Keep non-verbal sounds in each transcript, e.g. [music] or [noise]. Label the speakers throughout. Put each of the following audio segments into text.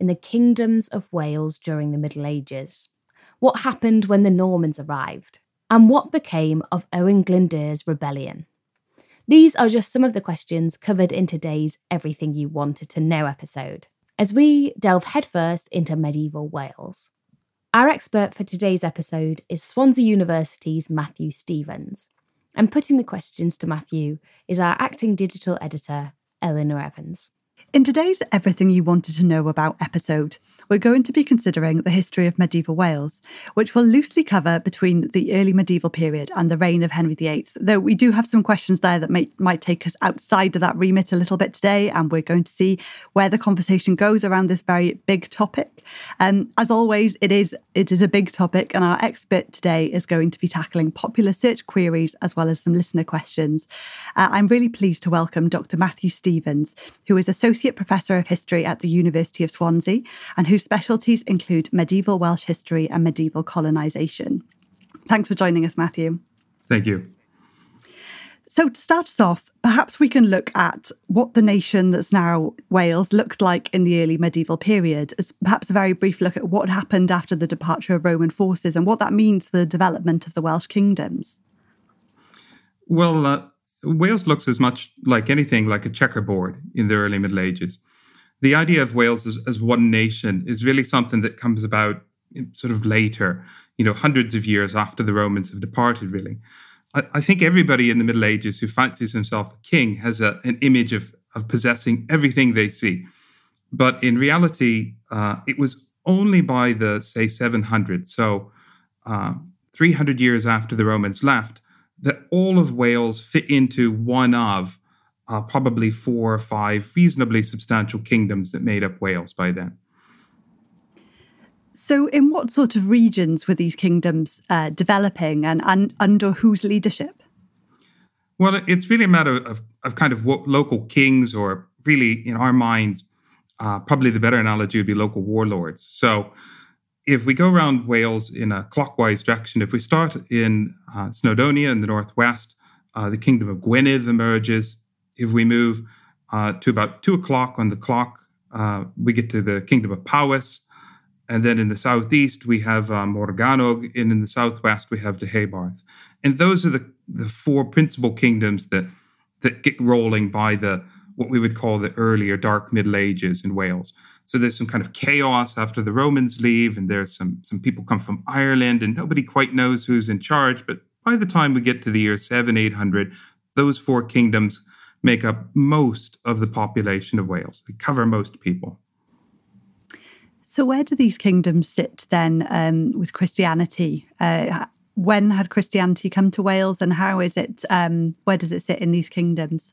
Speaker 1: in the kingdoms of Wales during the Middle Ages? What happened when the Normans arrived? And what became of Owain Glyndwr's rebellion? These are just some of the questions covered in today's Everything You Wanted to Know episode, as we delve headfirst into medieval Wales. Our expert for today's episode is Swansea University's Matthew Stevens, and putting the questions to Matthew is our acting digital editor, Eleanor Evans.
Speaker 2: In today's Everything You Wanted to Know About episode, we're going to be considering the history of medieval Wales, which will loosely cover between the early medieval period and the reign of Henry VIII. Though we do have some questions there that may, might take us outside of that remit a little bit today, and we're going to see where the conversation goes around this very big topic. Um, as always, it is it is a big topic, and our expert today is going to be tackling popular search queries as well as some listener questions. Uh, I'm really pleased to welcome Dr. Matthew Stevens, who is associate Associate Professor of History at the University of Swansea, and whose specialties include medieval Welsh history and medieval colonisation. Thanks for joining us, Matthew.
Speaker 3: Thank you.
Speaker 2: So, to start us off, perhaps we can look at what the nation that's now Wales looked like in the early medieval period, as perhaps a very brief look at what happened after the departure of Roman forces and what that means for the development of the Welsh kingdoms.
Speaker 3: Well, uh, Wales looks as much like anything like a checkerboard in the early Middle Ages. The idea of Wales as, as one nation is really something that comes about sort of later, you know, hundreds of years after the Romans have departed, really. I, I think everybody in the Middle Ages who fancies himself a king has a, an image of, of possessing everything they see. But in reality, uh, it was only by the, say, 700, so uh, 300 years after the Romans left, that all of Wales fit into one of uh, probably four or five reasonably substantial kingdoms that made up Wales by then.
Speaker 2: So, in what sort of regions were these kingdoms uh, developing and, and under whose leadership?
Speaker 3: Well, it's really a matter of, of kind of local kings, or really, in our minds, uh, probably the better analogy would be local warlords. So, if we go around Wales in a clockwise direction, if we start in uh, Snowdonia in the northwest, uh, the kingdom of Gwynedd emerges. If we move uh, to about two o'clock on the clock, uh, we get to the kingdom of Powys. And then in the southeast, we have uh, Morgannwg, and in the southwest, we have Deheubarth. And those are the, the four principal kingdoms that, that get rolling by the what we would call the earlier dark Middle Ages in Wales. So there's some kind of chaos after the Romans leave, and there's some some people come from Ireland, and nobody quite knows who's in charge. But by the time we get to the year seven, eight hundred, those four kingdoms make up most of the population of Wales. They cover most people.
Speaker 2: So where do these kingdoms sit then um, with Christianity? Uh, when had Christianity come to Wales and how is it, um, where does it sit in these kingdoms?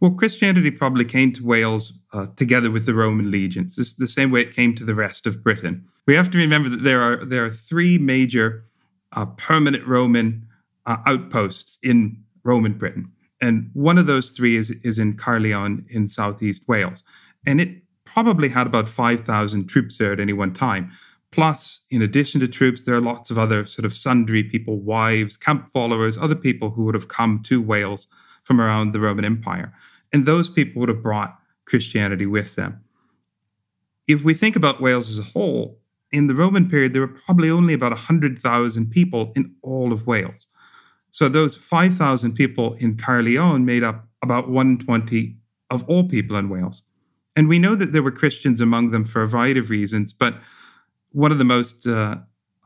Speaker 3: Well, Christianity probably came to Wales uh, together with the Roman legions, this, the same way it came to the rest of Britain. We have to remember that there are there are three major uh, permanent Roman uh, outposts in Roman Britain, and one of those three is is in Caerleon in southeast Wales, and it probably had about five thousand troops there at any one time. Plus, in addition to troops, there are lots of other sort of sundry people, wives, camp followers, other people who would have come to Wales from around the Roman Empire. And those people would have brought Christianity with them. If we think about Wales as a whole, in the Roman period, there were probably only about 100,000 people in all of Wales. So those 5,000 people in Caerleon made up about 120 of all people in Wales. And we know that there were Christians among them for a variety of reasons, but one of the most uh,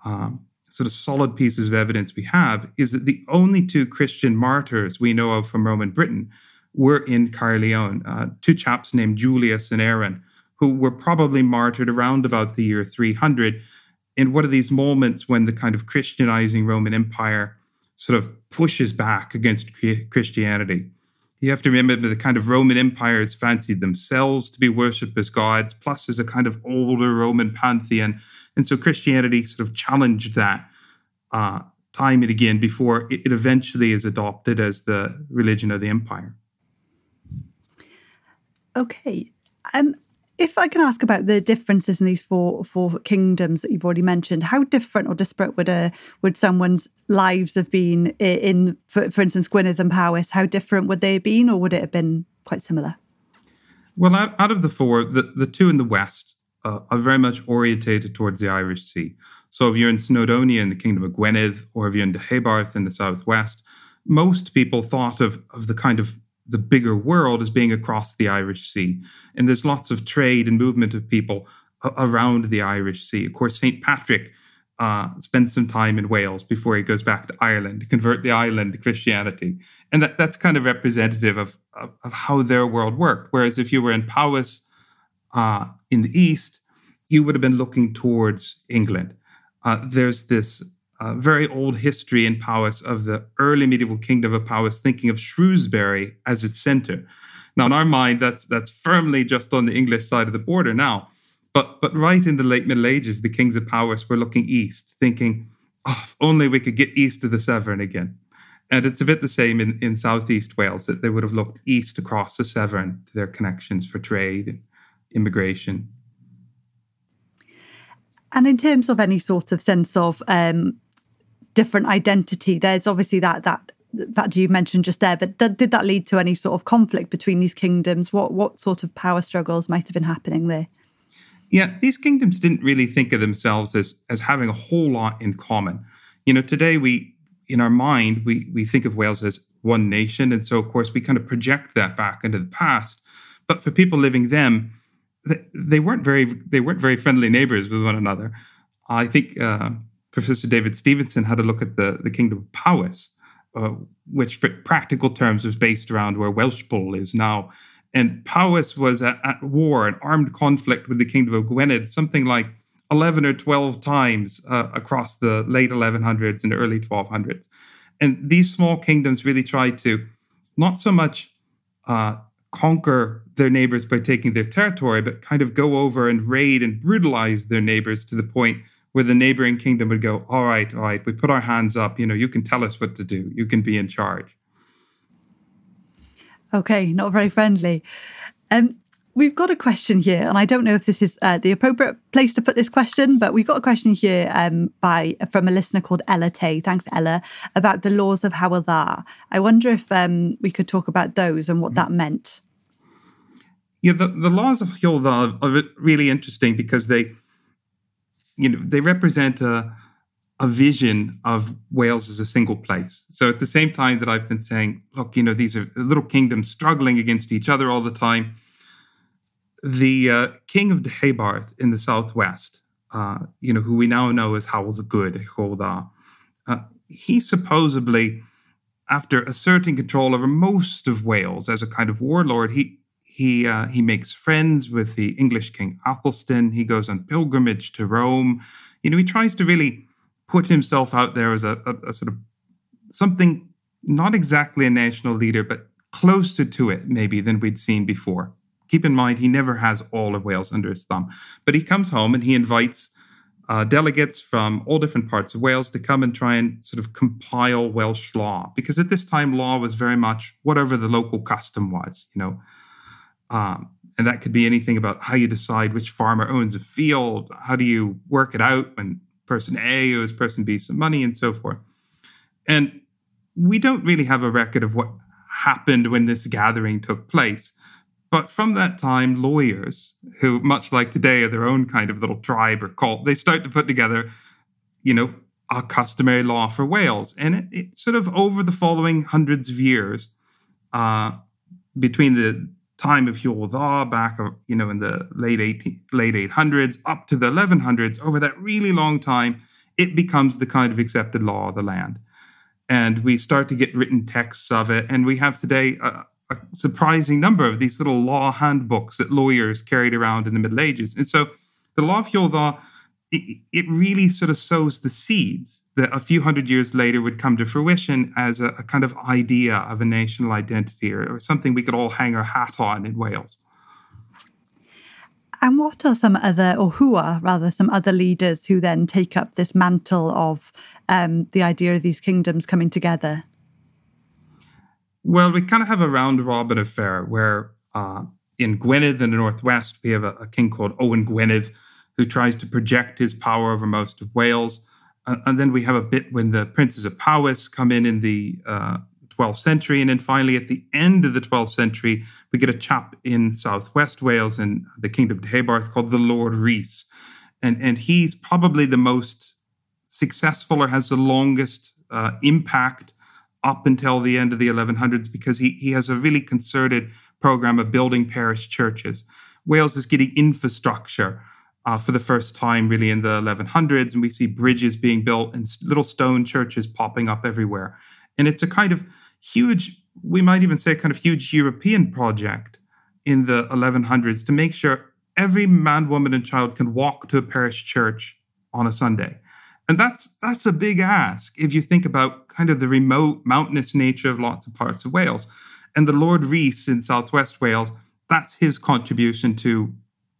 Speaker 3: um, sort of solid pieces of evidence we have is that the only two Christian martyrs we know of from Roman Britain were in Caerleon, uh, two chaps named Julius and Aaron, who were probably martyred around about the year 300 in one of these moments when the kind of Christianizing Roman Empire sort of pushes back against Christianity. You have to remember the kind of Roman empires fancied themselves to be worshipped as gods, plus there's a kind of older Roman pantheon and so Christianity sort of challenged that uh, time and again before it, it eventually is adopted as the religion of the empire.
Speaker 2: Okay. Um, if I can ask about the differences in these four four kingdoms that you've already mentioned, how different or disparate would a would someone's lives have been in, for, for instance, Gwynedd and Powys? How different would they have been, or would it have been quite similar?
Speaker 3: Well, out, out of the four, the, the two in the west uh, are very much orientated towards the Irish Sea. So if you're in Snowdonia in the Kingdom of Gwynedd, or if you're in Deheubarth in the southwest, most people thought of, of the kind of the bigger world as being across the Irish Sea. And there's lots of trade and movement of people around the Irish Sea. Of course, St. Patrick uh, spends some time in Wales before he goes back to Ireland to convert the island to Christianity. And that, that's kind of representative of, of, of how their world worked. Whereas if you were in Powys uh, in the east, you would have been looking towards England. Uh, there's this uh, very old history in Powys of the early medieval kingdom of Powys thinking of Shrewsbury as its center. Now, in our mind, that's that's firmly just on the English side of the border now. But but right in the late Middle Ages, the kings of Powys were looking east, thinking, oh, if only we could get east of the Severn again. And it's a bit the same in, in Southeast Wales, that they would have looked east across the Severn to their connections for trade and immigration.
Speaker 2: And in terms of any sort of sense of um, different identity, there's obviously that that that you mentioned just there. But th- did that lead to any sort of conflict between these kingdoms? What what sort of power struggles might have been happening there?
Speaker 3: Yeah, these kingdoms didn't really think of themselves as as having a whole lot in common. You know, today we in our mind we we think of Wales as one nation, and so of course we kind of project that back into the past. But for people living them, they, weren't very they weren't very friendly neighbors with one another. I think uh, Professor David Stephenson had a look at the the kingdom of Powys, uh, which for practical terms was based around where Welshpool is now. And Powys was at, at, war, an armed conflict with the kingdom of Gwynedd, something like 11 or 12 times uh, across the late 1100s and early 1200s. And these small kingdoms really tried to not so much uh, conquer their neighbors by taking their territory, but kind of go over and raid and brutalize their neighbors to the point where the neighboring kingdom would go, All right, all right, we put our hands up. You know, you can tell us what to do, you can be in charge.
Speaker 2: Okay, not very friendly. Um, we've got a question here, and I don't know if this is uh, the appropriate place to put this question, but we've got a question here um, by from a listener called Ella Tay. Thanks, Ella, about the laws of Dda. I wonder if um, we could talk about those and what that meant.
Speaker 3: Yeah, the, the laws of Hywel are really interesting because they, you know, they represent a, a vision of Wales as a single place. So at the same time that I've been saying, look, you know, these are little kingdoms struggling against each other all the time. The uh, king of Deheubarth in the southwest, uh, you know, who we now know as Howell the Good, Hywel uh, he supposedly, after asserting control over most of Wales as a kind of warlord, he he uh, he makes friends with the English King Athelstan. He goes on pilgrimage to Rome. You know, he tries to really put himself out there as a, a, a sort of something not exactly a national leader, but closer to it maybe than we'd seen before. Keep in mind, he never has all of Wales under his thumb, but he comes home and he invites uh, delegates from all different parts of Wales to come and try and sort of compile Welsh law, because at this time law was very much whatever the local custom was, you know. Um, and that could be anything about how you decide which farmer owns a field, how do you work it out when person A owes person B some money, and so forth. And we don't really have a record of what happened when this gathering took place. But from that time, lawyers, who much like today are their own kind of little tribe or cult, they start to put together, you know, a customary law for Wales. And it, it sort of over the following hundreds of years, uh, between the time of Dda back, uh, you know, in the late 18, late 800s up to the 1100s, over that really long time, it becomes the kind of accepted law of the land. And we start to get written texts of it. And we have today a, a surprising number of these little law handbooks that lawyers carried around in the Middle Ages. And so the law of Dda, it, it really sort of sows the seeds that a few hundred years later would come to fruition as a, a kind of idea of a national identity or, or, something we could all hang our hat on in Wales.
Speaker 2: And what are some other, or who are rather, some other leaders who then take up this mantle of um, the idea of these kingdoms coming together?
Speaker 3: Well, we kind of have a round robin affair where uh, in Gwynedd in the northwest, we have a, a king called Owen Gwynedd who tries to project his power over most of Wales. Uh, and then we have a bit when the princes of Powys come in in the uh, 12th century. And then finally, at the end of the 12th century, we get a chap in southwest Wales in the Kingdom of Deheubarth called the Lord Rhys. And, and he's probably the most successful or has the longest uh, impact up until the end of the 1100s because he, he has a really concerted program of building parish churches. Wales is getting infrastructure uh, for the first time, really, in the 1100s. And we see bridges being built and little stone churches popping up everywhere. And it's a kind of huge, we might even say, kind of huge European project in the 1100s to make sure every man, woman, and child can walk to a parish church on a Sunday. And that's that's a big ask if you think about kind of the remote mountainous nature of lots of parts of Wales. And the Lord Rhys in southwest Wales, that's his contribution to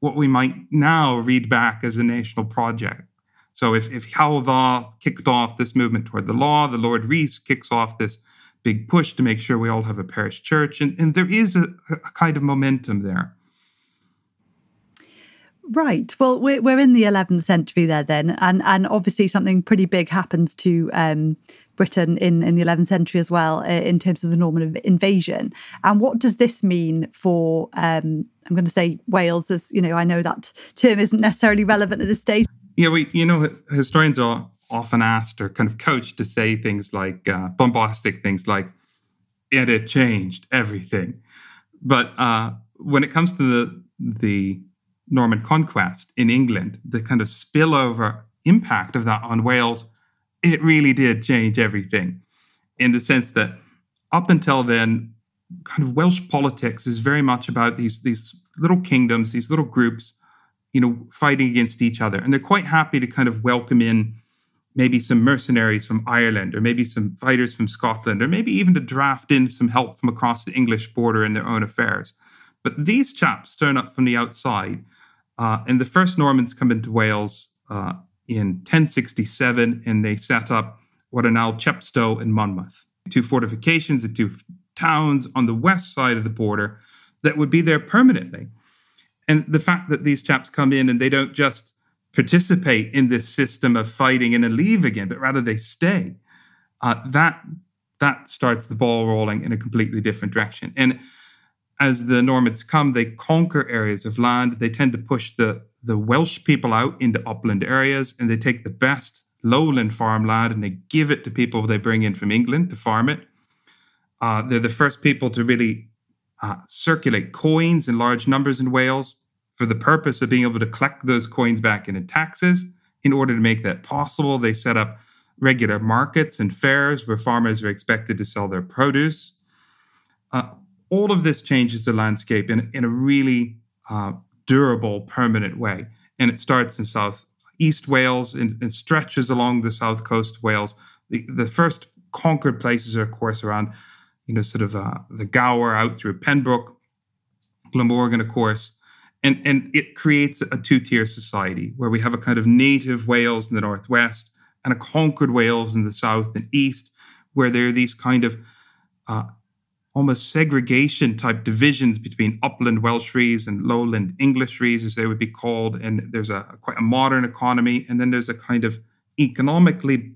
Speaker 3: what we might now read back as a national project. So if, if Dda kicked off this movement toward the law, the Lord Rhys kicks off this big push to make sure we all have a parish church. And, and there is a, a kind of momentum there.
Speaker 2: Right. Well, we're, we're in the 11th century there then. And, and obviously something pretty big happens to um, Britain in, in the 11th century as well uh, in terms of the Norman invasion. And what does this mean for, um, I'm going to say Wales, as you know, I know that term isn't necessarily relevant at this stage.
Speaker 3: Yeah, we, you know, historians are often asked or kind of coached to say things like uh, bombastic things like, it changed everything. But uh, when it comes to the, the Norman conquest in England, the kind of spillover impact of that on Wales it really did change everything in the sense that up until then, kind of Welsh politics is very much about these these little kingdoms, these little groups, you know, fighting against each other, and they're quite happy to kind of welcome in maybe some mercenaries from Ireland, or maybe some fighters from Scotland, or maybe even to draft in some help from across the English border in their own affairs. But these chaps turn up from the outside, uh, and the first Normans come into Wales uh, in 1067, and they set up what are now Chepstow and Monmouth, two fortifications and two towns on the west side of the border that would be there permanently. And the fact that these chaps come in and they don't just participate in this system of fighting and then leave again, but rather they stay, uh, that that starts the ball rolling in a completely different direction. And as the Normans come, they conquer areas of land. They tend to push the the Welsh people out into upland areas and they take the best lowland farmland and they give it to people they bring in from England to farm it. Uh, they're the first people to really uh, circulate coins in large numbers in Wales for the purpose of being able to collect those coins back into taxes. In order to make that possible, they set up regular markets and fairs where farmers are expected to sell their produce. Uh, all of this changes the landscape in, in a really uh, durable, permanent way. And it starts in South East Wales and, and, stretches along the south coast of Wales. The, the first conquered places are, of course, around, you know, sort of uh, the Gower out through Pembroke, Glamorgan, of course. And, and it creates a two tier society where we have a kind of native Wales in the northwest and a conquered Wales in the south and east, where there are these kind of uh, almost segregation type divisions between upland Welshries and lowland Englishries, as they would be called. And there's a quite a modern economy, and then there's a kind of economically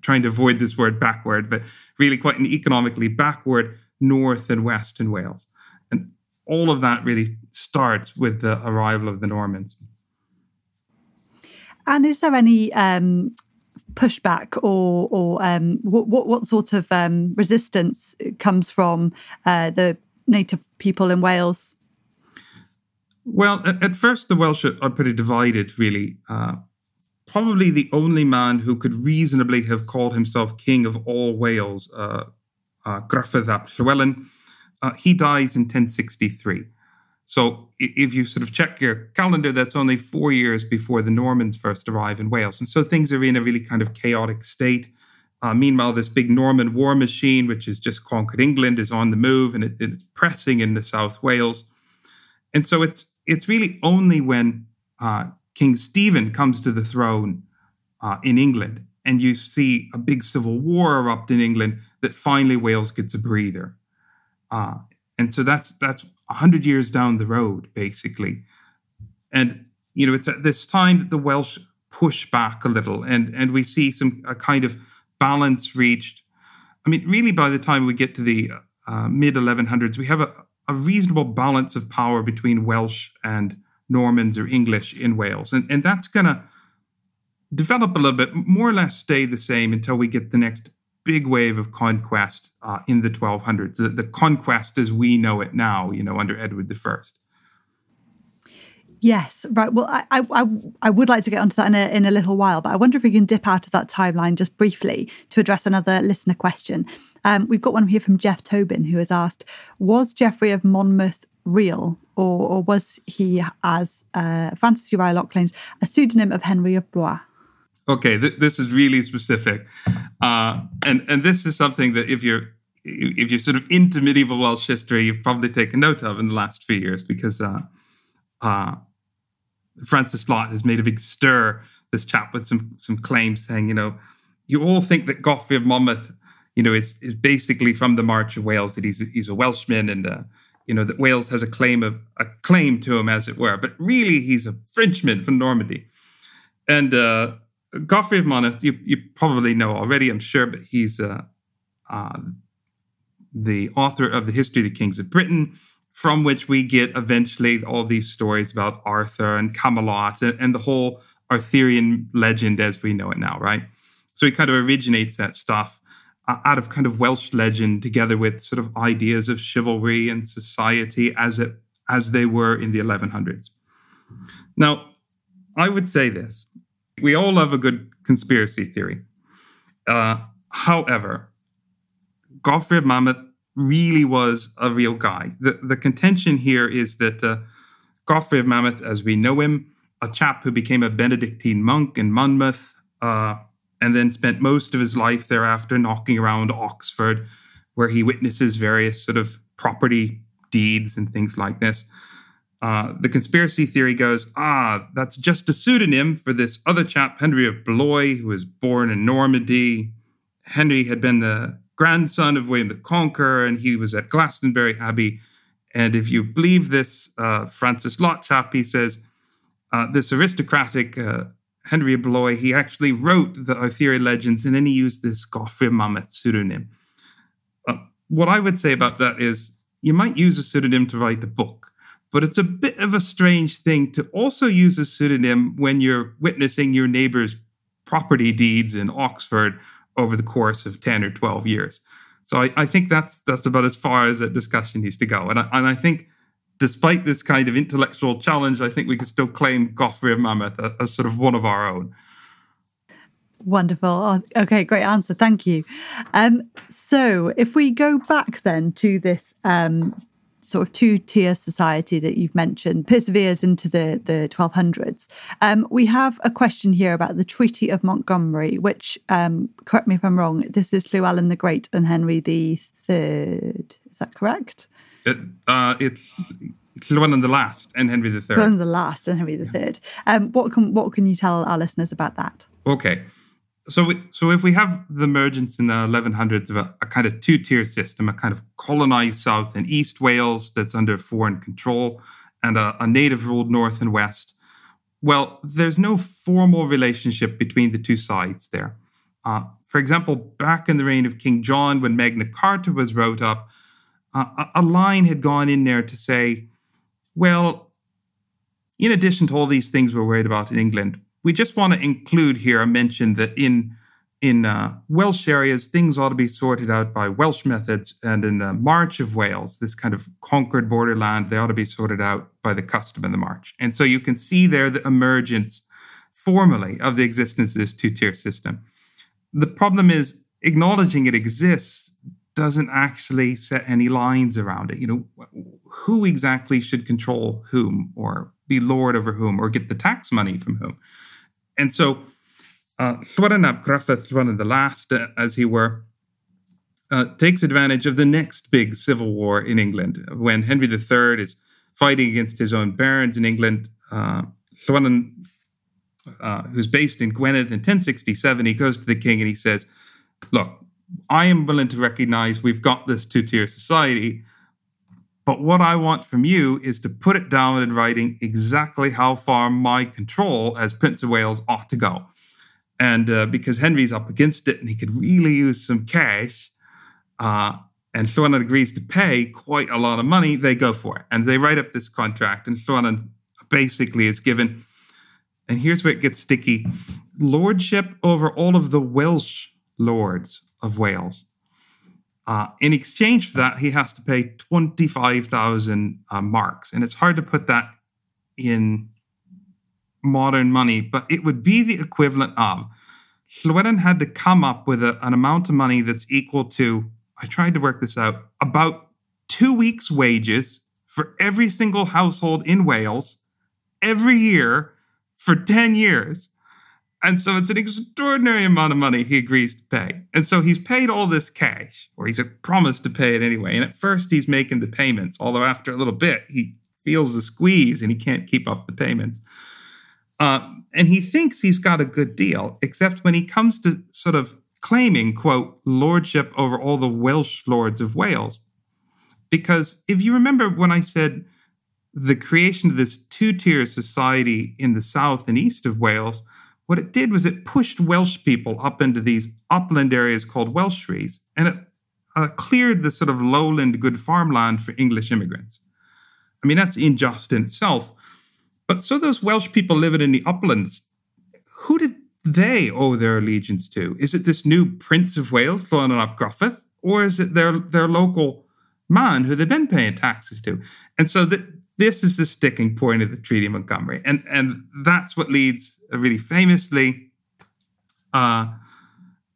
Speaker 3: trying to avoid this word backward, but really quite an economically backward north and west in Wales. And all of that really starts with the arrival of the Normans.
Speaker 2: And is there any um, pushback or or um, what, what, what sort of um, resistance comes from uh, the native people in Wales?
Speaker 3: Well, at, at first the Welsh are pretty divided, really. Uh, probably the only man who could reasonably have called himself king of all Wales, uh, uh, ap Llywelyn, uh, he dies in 1063. So if you sort of check your calendar, that's only four years before the Normans first arrive in Wales. And so things are in a really kind of chaotic state. Uh, meanwhile, this big Norman war machine, which has just conquered England, is on the move and it, it's pressing into South Wales. And so it's it's really only when uh, King Stephen comes to the throne uh, in England and you see a big civil war erupt in England that finally Wales gets a breather. Uh, and so that's that's 100 years down the road, basically. And, you know, it's at this time that the Welsh push back a little and, and we see some a kind of balance reached. I mean, really, by the time we get to the uh, mid 1100s, we have a, a reasonable balance of power between Welsh and Normans or English in Wales. And, and that's going to develop a little bit, more or less stay the same until we get the next big wave of conquest uh, in the 1200s, the, the, conquest as we know it now, you know, under Edward I.
Speaker 2: Yes, right. Well, I, I, I would like to get onto that in a, in a little while, but I wonder if we can dip out of that timeline just briefly to address another listener question. Um, we've got one here from Jeff Tobin who has asked Was Geoffrey of Monmouth real, or, or was he, as uh, Francis Uriah Locke claims, a pseudonym of Henry of Blois?
Speaker 3: Okay, th- this is really specific, uh, and and this is something that if you're if you're sort of into medieval Welsh history, you've probably taken note of in the last few years because uh, uh, Francis Lott has made a big stir. This chap with some some claims saying, you know, you all think that Godfrey of Monmouth, you know, is is basically from the March of Wales, that he's he's a Welshman, and uh, you know that Wales has a claim of a claim to him, as it were, but really he's a Frenchman from Normandy, and uh, Godfrey of Monmouth, you, you probably know already, I'm sure, but he's uh, uh, the author of the History of the Kings of Britain, from which we get eventually all these stories about Arthur and Camelot and, and the whole Arthurian legend as we know it now, right? So he kind of originates that stuff uh, out of kind of Welsh legend, together with sort of ideas of chivalry and society as it as they were in the 1100s. Now, I would say this: we all love a good conspiracy theory. Uh, however, of Monmouth really was a real guy. The, the contention here is that uh, of Monmouth, as we know him, a chap who became a Benedictine monk in Monmouth, uh, and then spent most of his life thereafter knocking around Oxford, where he witnesses various sort of property deeds and things like this. Uh, the conspiracy theory goes, ah, that's just a pseudonym for this other chap, Henry of Blois, who was born in Normandy. Henry had been the grandson of William the Conqueror, and he was at Glastonbury Abbey. And if you believe this uh, Francis Lott chap, he says uh, this aristocratic uh, Henry of Blois, he actually wrote the Arthurian legends, and then he used this Godfrey Monmouth pseudonym. Uh, what I would say about that is you might use a pseudonym to write a book but it's a bit of a strange thing to also use a pseudonym when you're witnessing your neighbor's property deeds in Oxford over the course of 10 or 12 years. So I, I think that's that's about as far as that discussion needs to go. And I, and I think despite this kind of intellectual challenge, I think we can still claim Godfrey of Monmouth as, as sort of one of our own.
Speaker 2: Wonderful. Oh, okay, great answer. Thank you. Um, so, if we go back then to this um, sort of two tier society that you've mentioned perseveres into the, the 1200s. Um, we have a question here about the Treaty of Montgomery, which, um, correct me if I'm wrong, this is Llewellyn the Great and Henry the Third. Is that correct?
Speaker 3: It, uh, it's Llewellyn the Last and Henry the Third.
Speaker 2: Llewellyn the Last and Henry the Third. Um, what can what can you tell our listeners about that?
Speaker 3: Okay, so we, so if we have the emergence in the 1100s of a, a kind of two-tier system, a kind of colonized South and East Wales that's under foreign control, and a, a native-ruled North and West. Well, there's no formal relationship between the two sides there. Uh, for example, back in the reign of King John, when Magna Carta was wrote up, uh, a line had gone in there to say, well, in addition to all these things we're worried about in England, we just want to include here a mention that in in uh, Welsh areas, things ought to be sorted out by Welsh methods, and in the March of Wales, this kind of conquered borderland, they ought to be sorted out by the custom and the March. And so you can see there the emergence formally of the existence of this two-tier system. The problem is acknowledging it exists doesn't actually set any lines around it. You know, who exactly should control whom, or be lord over whom, or get the tax money from whom? And so, uh, ap Gruffydd, Llywelyn the last, uh, as he were, uh, takes advantage of the next big civil war in England when Henry III is fighting against his own barons in England. Uh, Llywelyn, uh, who's based in Gwynedd in 1067, he goes to the king and he says, Look, I am willing to recognize we've got this two tier society, but what I want from you is to put it down in writing exactly how far my control as Prince of Wales ought to go. And uh, because Henry's up against it and he could really use some cash, uh, and Llewellyn agrees to pay quite a lot of money, they go for it. And they write up this contract, and Llewellyn basically is given, and here's where it gets sticky lordship over all of the Welsh lords of Wales. Uh, in exchange for that, he has to pay 25,000 uh, marks. And it's hard to put that in modern money, but it would be the equivalent of Llewellyn had to come up with a, an amount of money that's equal to, I tried to work this out, about two weeks' wages for every single household in Wales every year for 10 years. And so it's an extraordinary amount of money he agrees to pay. And so he's paid all this cash, or he's promised to pay it anyway. And at first he's making the payments, although after a little bit he feels a squeeze and he can't keep up the payments. Uh, and he thinks he's got a good deal, except when he comes to sort of claiming, quote, lordship over all the Welsh lords of Wales. Because if you remember when I said the creation of this two tier society in the south and east of Wales, what it did was it pushed Welsh people up into these upland areas called Welshries, and it uh, cleared the sort of lowland good farmland for English immigrants. I mean, that's unjust in itself. But so those Welsh people living in the uplands, who did they owe their allegiance to? Is it this new Prince of Wales, Llewellyn ap Gruffydd, or is it their their local man who they've been paying taxes to? And so that this is the sticking point of the Treaty of Montgomery, and and that's what leads uh, really famously uh,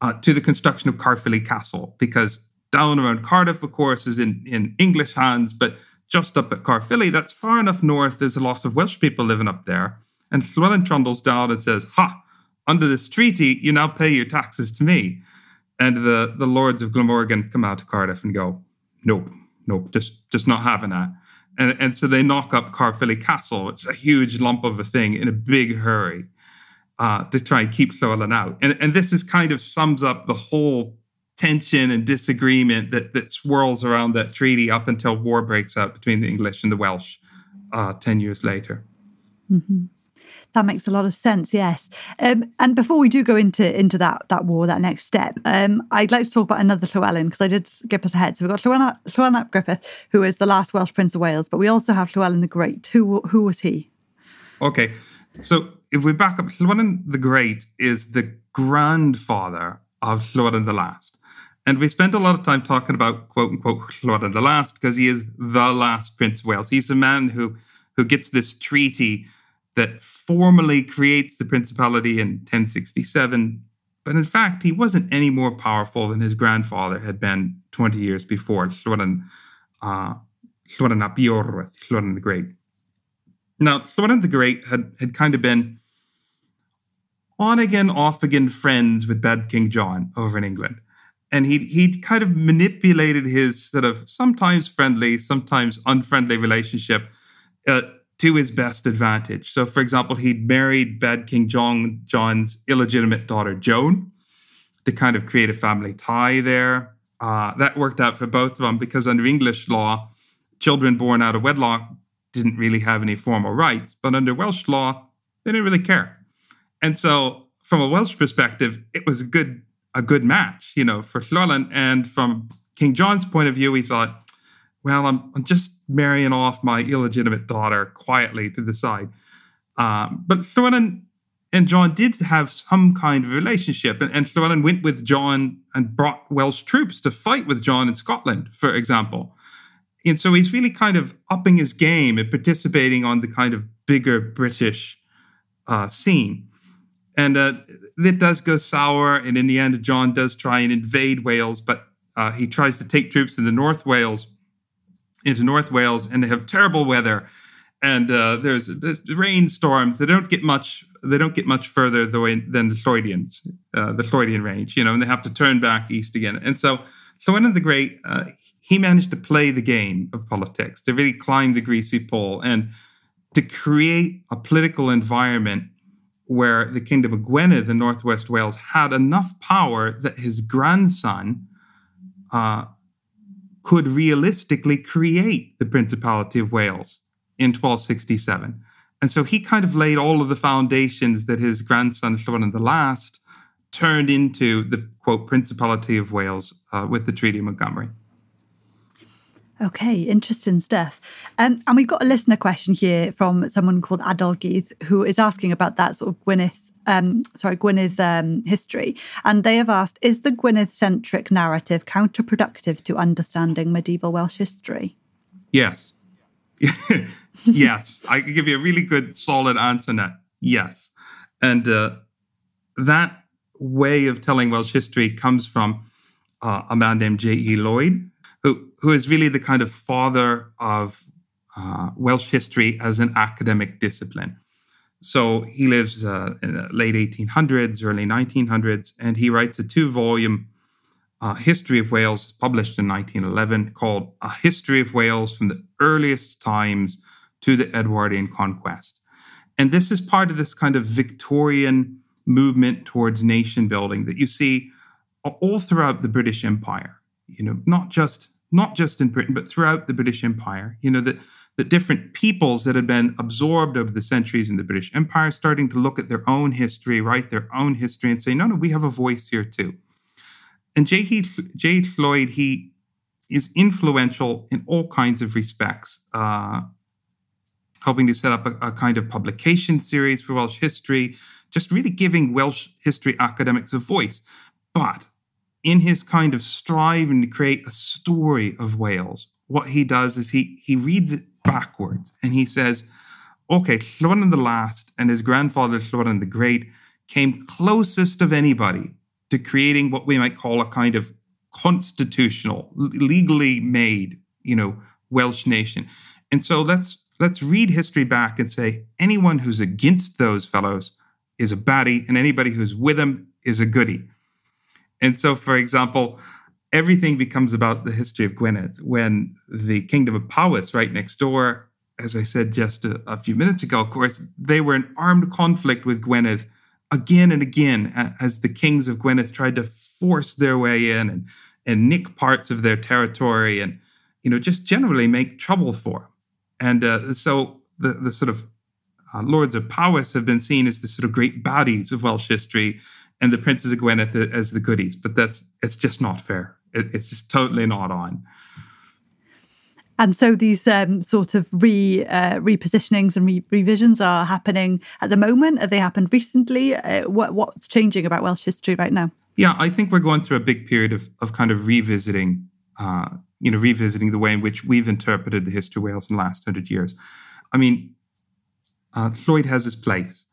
Speaker 3: uh, to the construction of Caerphilly Castle, because down around Cardiff, of course, is in in English hands, but just up at Caerphilly, that's far enough north. There's a lot of Welsh people living up there, and Llewellyn trundles down and says, "Ha! Under this treaty, you now pay your taxes to me." And the the lords of Glamorgan come out to Cardiff and go, "Nope, nope, just just not having that." And, and so they knock up Caerphilly Castle, which is a huge lump of a thing, in a big hurry uh, to try and keep Llewellyn out. And, and this is kind of sums up the whole tension and disagreement that, that swirls around that treaty up until war breaks out between the English and the Welsh uh, 10 years later.
Speaker 2: Mm-hmm. That makes a lot of sense. Yes. Um, and before we do go into into that that war, that next step, um, I'd like to talk about another Llewellyn because I did skip us ahead. So we've got Llewellyn, Llewellyn ap Gruffydd, who is the last Welsh Prince of Wales, but we also have Llewellyn the Great. Who who was he?
Speaker 3: Okay, so if we back up, Llewellyn the Great is the grandfather of Llewellyn the Last. And we spent a lot of time talking about quote unquote Llewellyn the Last because he is the last Prince of Wales. He's the man who who gets this treaty that formally creates the principality in 1067. But in fact, he wasn't any more powerful than his grandfather had been 20 years before. Llewellyn uh, Llywelyn ap the Great. Now, Llywelyn the Great had, had kind of been on again, off again friends with bad King John over in England. And he'd, he'd kind of manipulated his sort of sometimes friendly, sometimes unfriendly relationship uh, to his best advantage. So, for example, he'd married bad King John, John's illegitimate daughter, Joan, to kind of create a family tie there. Uh, that worked out for both of them because under English law, children born out of wedlock didn't really have any formal rights. But under Welsh law, they didn't really care. And so, from a Welsh perspective, it was a good a good match, you know, for Llywelyn. And from King John's point of view, he thought, well, I'm, I'm just marrying off my illegitimate daughter quietly to the side. Um, but Llywelyn and John did have some kind of relationship, and, and Llywelyn went with John and brought Welsh troops to fight with John in Scotland, for example. And so he's really kind of upping his game and participating on the kind of bigger British uh, scene. And uh, it does go sour. And in the end, John does try and invade Wales, but uh, he tries to take troops into North Wales, into North Wales, and they have terrible weather. And uh, there's, there's rainstorms. They don't get much. They don't get much further the way, than the Clwydians, uh, the Clwydian range. You know, and they have to turn back east again. And so, so one of the Great, uh, he managed to play the game of politics, to really climb the greasy pole, and to create a political environment where the kingdom of Gwynedd in northwest Wales had enough power that his grandson uh, could realistically create the Principality of Wales in 1267. And so he kind of laid all of the foundations that his grandson, Llywelyn the Last, turned into the quote Principality of Wales uh, with the Treaty of Montgomery.
Speaker 2: Okay, interesting stuff. Um, and we've got a listener question here from someone called Adolgith who is asking about that sort of Gwynedd, um, sorry, Gwynedd um, history. And they have asked, is the Gwynedd centric narrative counterproductive to understanding medieval Welsh history?
Speaker 3: Yes. [laughs] yes. I can give you a really good, solid answer that. Yes. And uh, that way of telling Welsh history comes from uh, a man named J.E. Lloyd, who, who is really the kind of father of uh, Welsh history as an academic discipline. So he lives uh, in the late 1800s, early 1900s, and he writes a two volume uh, history of Wales published in 1911 called A History of Wales from the Earliest Times to the Edwardian Conquest. And this is part of this kind of Victorian movement towards nation building that you see all throughout the British Empire. You know, not just not just in Britain, but throughout the British Empire. You know, that the different peoples that had been absorbed over the centuries in the British Empire starting to look at their own history, write their own history, and say, no, no, we have a voice here too. And J. Lloyd, he is influential in all kinds of respects, uh, helping to set up a, a kind of publication series for Welsh history, just really giving Welsh history academics a voice. But in his kind of striving to create a story of Wales, what he does is he he reads it backwards and he says, okay, Llywelyn the Last and his grandfather Llywelyn the Great came closest of anybody to creating what we might call a kind of constitutional, legally made, you know, Welsh nation. And so let's let's read history back and say anyone who's against those fellows is a baddie, and anybody who's with them is a goody. And so, for example, everything becomes about the history of Gwynedd when the kingdom of Powys, right next door, as I said just a, a, few minutes ago, of course, they were in armed conflict with Gwynedd again and again as the kings of Gwynedd tried to force their way in and, and nick parts of their territory and, you know, just generally make trouble for them. And uh, so the, the sort of uh, lords of Powys have been seen as the sort of great baddies of Welsh history and the princes of Gwynedd as the goodies. But that's it's just not fair. It, it's just totally not on.
Speaker 2: And so these um, sort of re uh, repositionings and re- revisions are happening at the moment. Have they happened recently? Uh, what what's changing about Welsh history right now?
Speaker 3: Yeah, I think we're going through a big period of of kind of revisiting, uh, you know, revisiting the way in which we've interpreted the history of Wales in the last hundred years. I mean, uh, Lloyd has his place.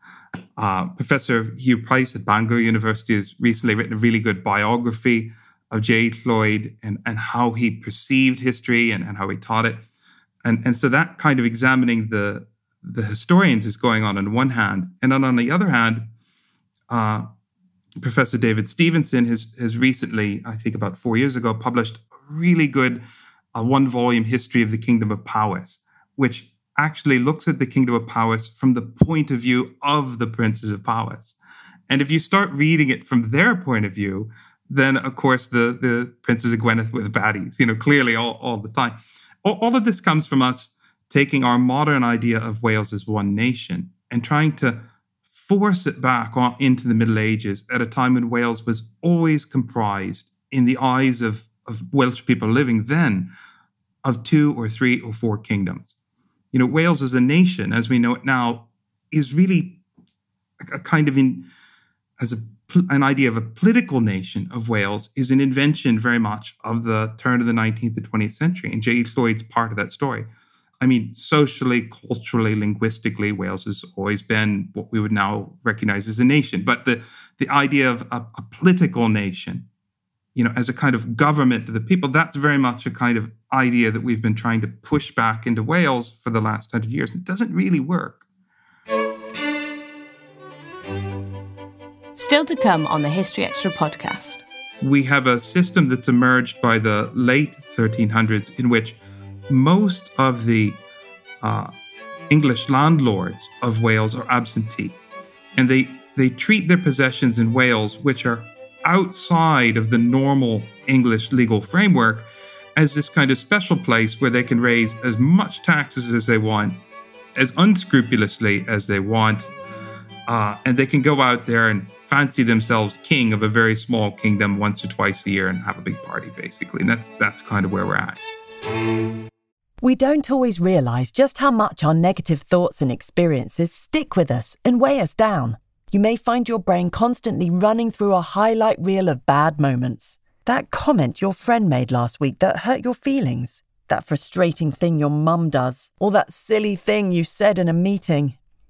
Speaker 3: Uh, Professor Huw Pryce at Bangor University has recently written a really good biography of J. Lloyd and, and how he perceived history and, and how he taught it. And, and so that kind of examining the, the historians is going on on one hand. And then on the other hand, uh, Professor David Stephenson has, has recently, I think about four years ago, published a really good uh, one volume history of the Kingdom of Powys, which actually looks at the Kingdom of Powys from the point of view of the Princes of Powys. And if you start reading it from their point of view, then of course the the Princes of Gwynedd were the baddies, you know, clearly all, all the time. All, all of this comes from us taking our modern idea of Wales as one nation and trying to force it back on, into the Middle Ages at a time when Wales was always comprised, in the eyes of, of Welsh people living then, of two or three or four kingdoms. You know, Wales as a nation, as we know it now, is really a, a kind of in as a [clears throat] an idea of a political nation of Wales is an invention very much of the turn of the 19th to 20th century. And J.E. Lloyd's part of that story. I mean, socially, culturally, linguistically, Wales has always been what we would now recognize as a nation. But the, the idea of a, a political nation, you know, as a kind of government to the people, that's very much a kind of idea that we've been trying to push back into Wales for the last hundred years. It doesn't really work.
Speaker 1: Still to come on the History Extra podcast.
Speaker 3: We have a system that's emerged by the late 1300s in which most of the uh, English landlords of Wales are absentee. And they, they treat their possessions in Wales, which are outside of the normal English legal framework, as this kind of special place where they can raise as much taxes as they want, as unscrupulously as they want, uh, and they can go out there and fancy themselves king of a very small kingdom once or twice a year and have a big party, basically. And that's that's kind of where we're at.
Speaker 4: We don't always realize just how much our negative thoughts and experiences stick with us and weigh us down. You may find your brain constantly running through a highlight reel of bad moments. That comment your friend made last week that hurt your feelings, that frustrating thing your mum does, or that silly thing you said in a meeting.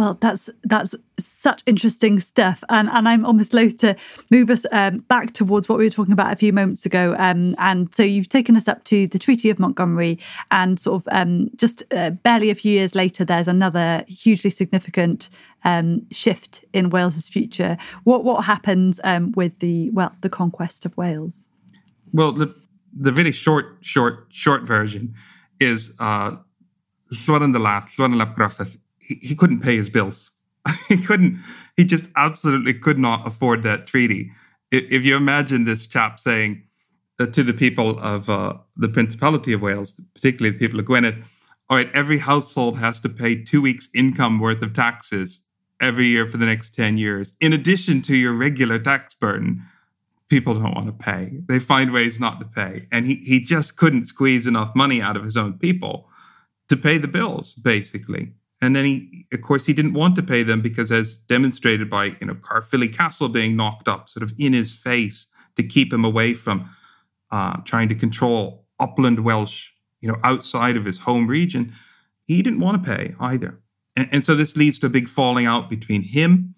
Speaker 2: Well, that's that's such interesting stuff, and and I'm almost loath to move us um, back towards what we were talking about a few moments ago. Um, and so you've taken us up to the Treaty of Montgomery, and sort of um, just uh, barely a few years later, there's another hugely significant um, shift in Wales's future. What what happens um, with the well the conquest of Wales?
Speaker 3: Well, the the really short, short, short version is uh, Llywelyn the Last, Llywelyn ap He, couldn't pay his bills. [laughs] he couldn't. He just absolutely could not afford that treaty. If, if you imagine this chap saying uh, to the people of uh, the Principality of Wales, particularly the people of Gwynedd, all right, every household has to pay two weeks' income worth of taxes every year for the next 10 years, in addition to your regular tax burden. People don't want to pay. They find ways not to pay. And he, he just couldn't squeeze enough money out of his own people to pay the bills, basically. And then he, of course, he didn't want to pay them because, as demonstrated by you know Caerphilly Castle being knocked up, sort of in his face to keep him away from uh, trying to control upland Welsh, you know, outside of his home region, he didn't want to pay either. And, and so this leads to a big falling out between him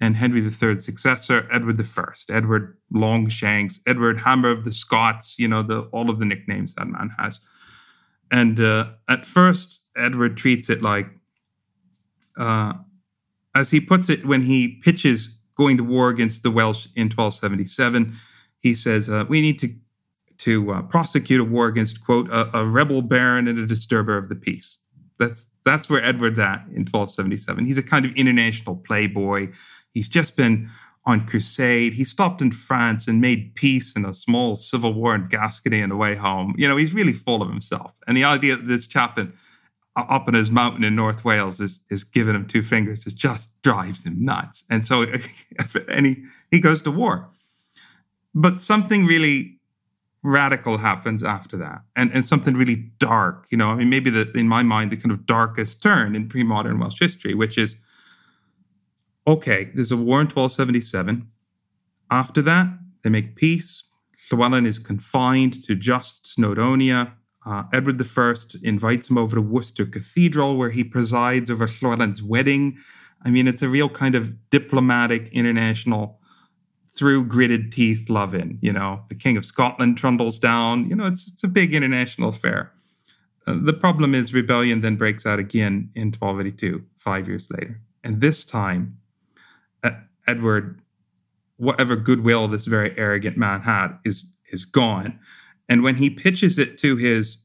Speaker 3: and Henry III's successor, Edward I, Edward Longshanks, Edward Hammer of the Scots, you know, the, all of the nicknames that man has. And uh, at first, Edward treats it like, uh, as he puts it, when he pitches going to war against the Welsh in 1277, he says, uh, we need to, to uh, prosecute a war against, quote, a, a rebel baron and a disturber of the peace. That's that's where Edward's at in 1277. He's a kind of international playboy. He's just been on crusade. He stopped in France and made peace in a small civil war in Gascony on the way home. You know, he's really full of himself. And the idea that this chap in, up in his mountain in North Wales is, is giving him two fingers, it just drives him nuts. And so, [laughs] and he, he goes to war. But something really radical happens after that and, and something really dark you know i mean maybe the in my mind the kind of darkest turn in pre-modern welsh history which is okay there's a war in 1277 after that they make peace llywelyn is confined to just snowdonia uh, edward i invites him over to worcester cathedral where he presides over llywelyn's wedding i mean it's a real kind of diplomatic international through gritted teeth love in. You know, the King of Scotland trundles down. You know, it's it's a big international affair. Uh, the problem is rebellion then breaks out again in 1282, five years later, and this time, uh, Edward, whatever goodwill this very arrogant man had, is is gone. And when he pitches it to his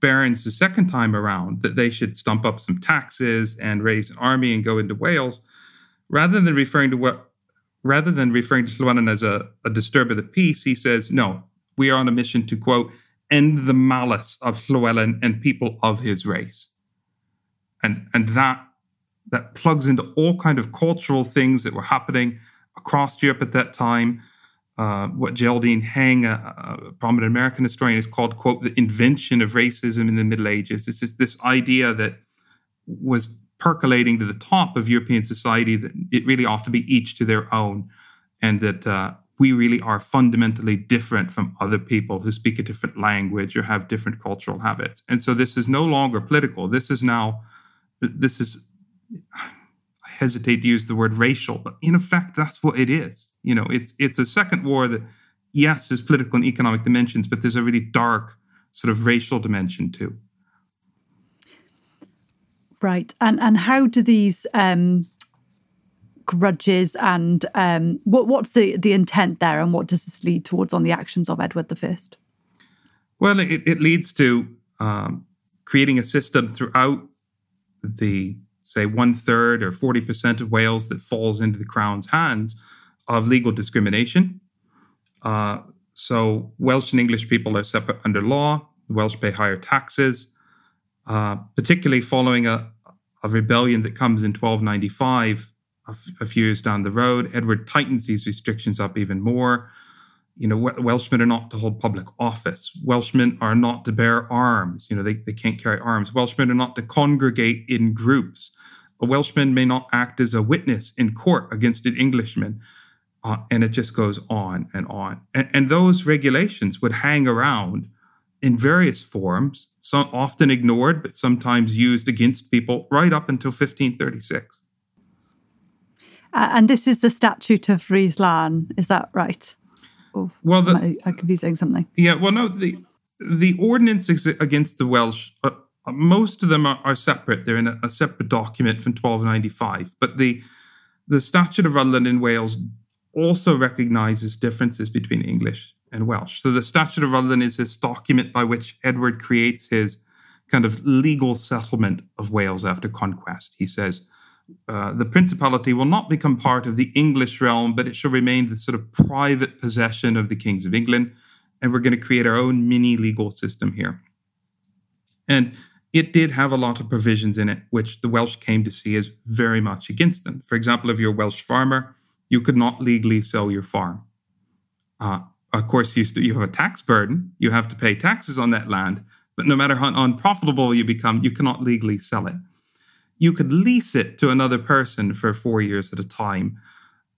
Speaker 3: barons the second time around that they should stump up some taxes and raise an army and go into Wales, rather than referring to what rather than referring to Llywelyn as a, a disturber of the peace, he says, no, we are on a mission to, quote, end the malice of Llywelyn and people of his race. And, and that, that plugs into all kind of cultural things that were happening across Europe at that time. Uh, what Geraldine Heng, a, a, prominent American historian, has called, quote, the invention of racism in the Middle Ages. This is this idea that was percolating to the top of European society that it really ought to be each to their own, and that uh, we really are fundamentally different from other people who speak a different language or have different cultural habits. And so this is no longer political. This is now, this is, hesitate to use the word racial, but in effect, that's what it is. You know, it's it's a second war that, yes, has political and economic dimensions, but there's a really dark sort of racial dimension too.
Speaker 2: Right. And and how do these um, grudges and um, what what's the the intent there, and what does this lead towards on the actions of Edward the First?
Speaker 3: Well, it, it leads to um, creating a system throughout the say one third or forty percent of Wales that falls into the Crown's hands of legal discrimination. Uh, so Welsh and English people are separate under law. The Welsh pay higher taxes. Uh, particularly following a, a rebellion that comes in 1295, a, f- a few years down the road. Edward tightens these restrictions up even more. You know, Welshmen are not to hold public office. Welshmen are not to bear arms. You know, they, they can't carry arms. Welshmen are not to congregate in groups. A Welshman may not act as a witness in court against an Englishman. Uh, and it just goes on and on. And, and those regulations would hang around in various forms, some often ignored, but sometimes used against people right up until 1536.
Speaker 2: Uh, and this is the Statute of Rhuddlan, is that right? Or well, the, I, I could be saying something.
Speaker 3: Yeah, well, no, the the ordinance against the Welsh, uh, most of them are, are, separate. They're in a, a, separate document from 1295. But the the Statute of Rhuddlan in Wales also recognizes differences between English and Welsh. So the Statute of Rhuddlan is this document by which Edward creates his kind of legal settlement of Wales after conquest. He says, uh, the principality will not become part of the English realm, but it shall remain the sort of private possession of the kings of England. And we're going to create our own mini legal system here. And it did have a lot of provisions in it, which the Welsh came to see as very much against them. For example, if you're a Welsh farmer, you could not legally sell your farm. Uh, of course, you, st- you have a tax burden. You have to pay taxes on that land. But no matter how unprofitable you become, you cannot legally sell it. You could lease it to another person for four years at a time.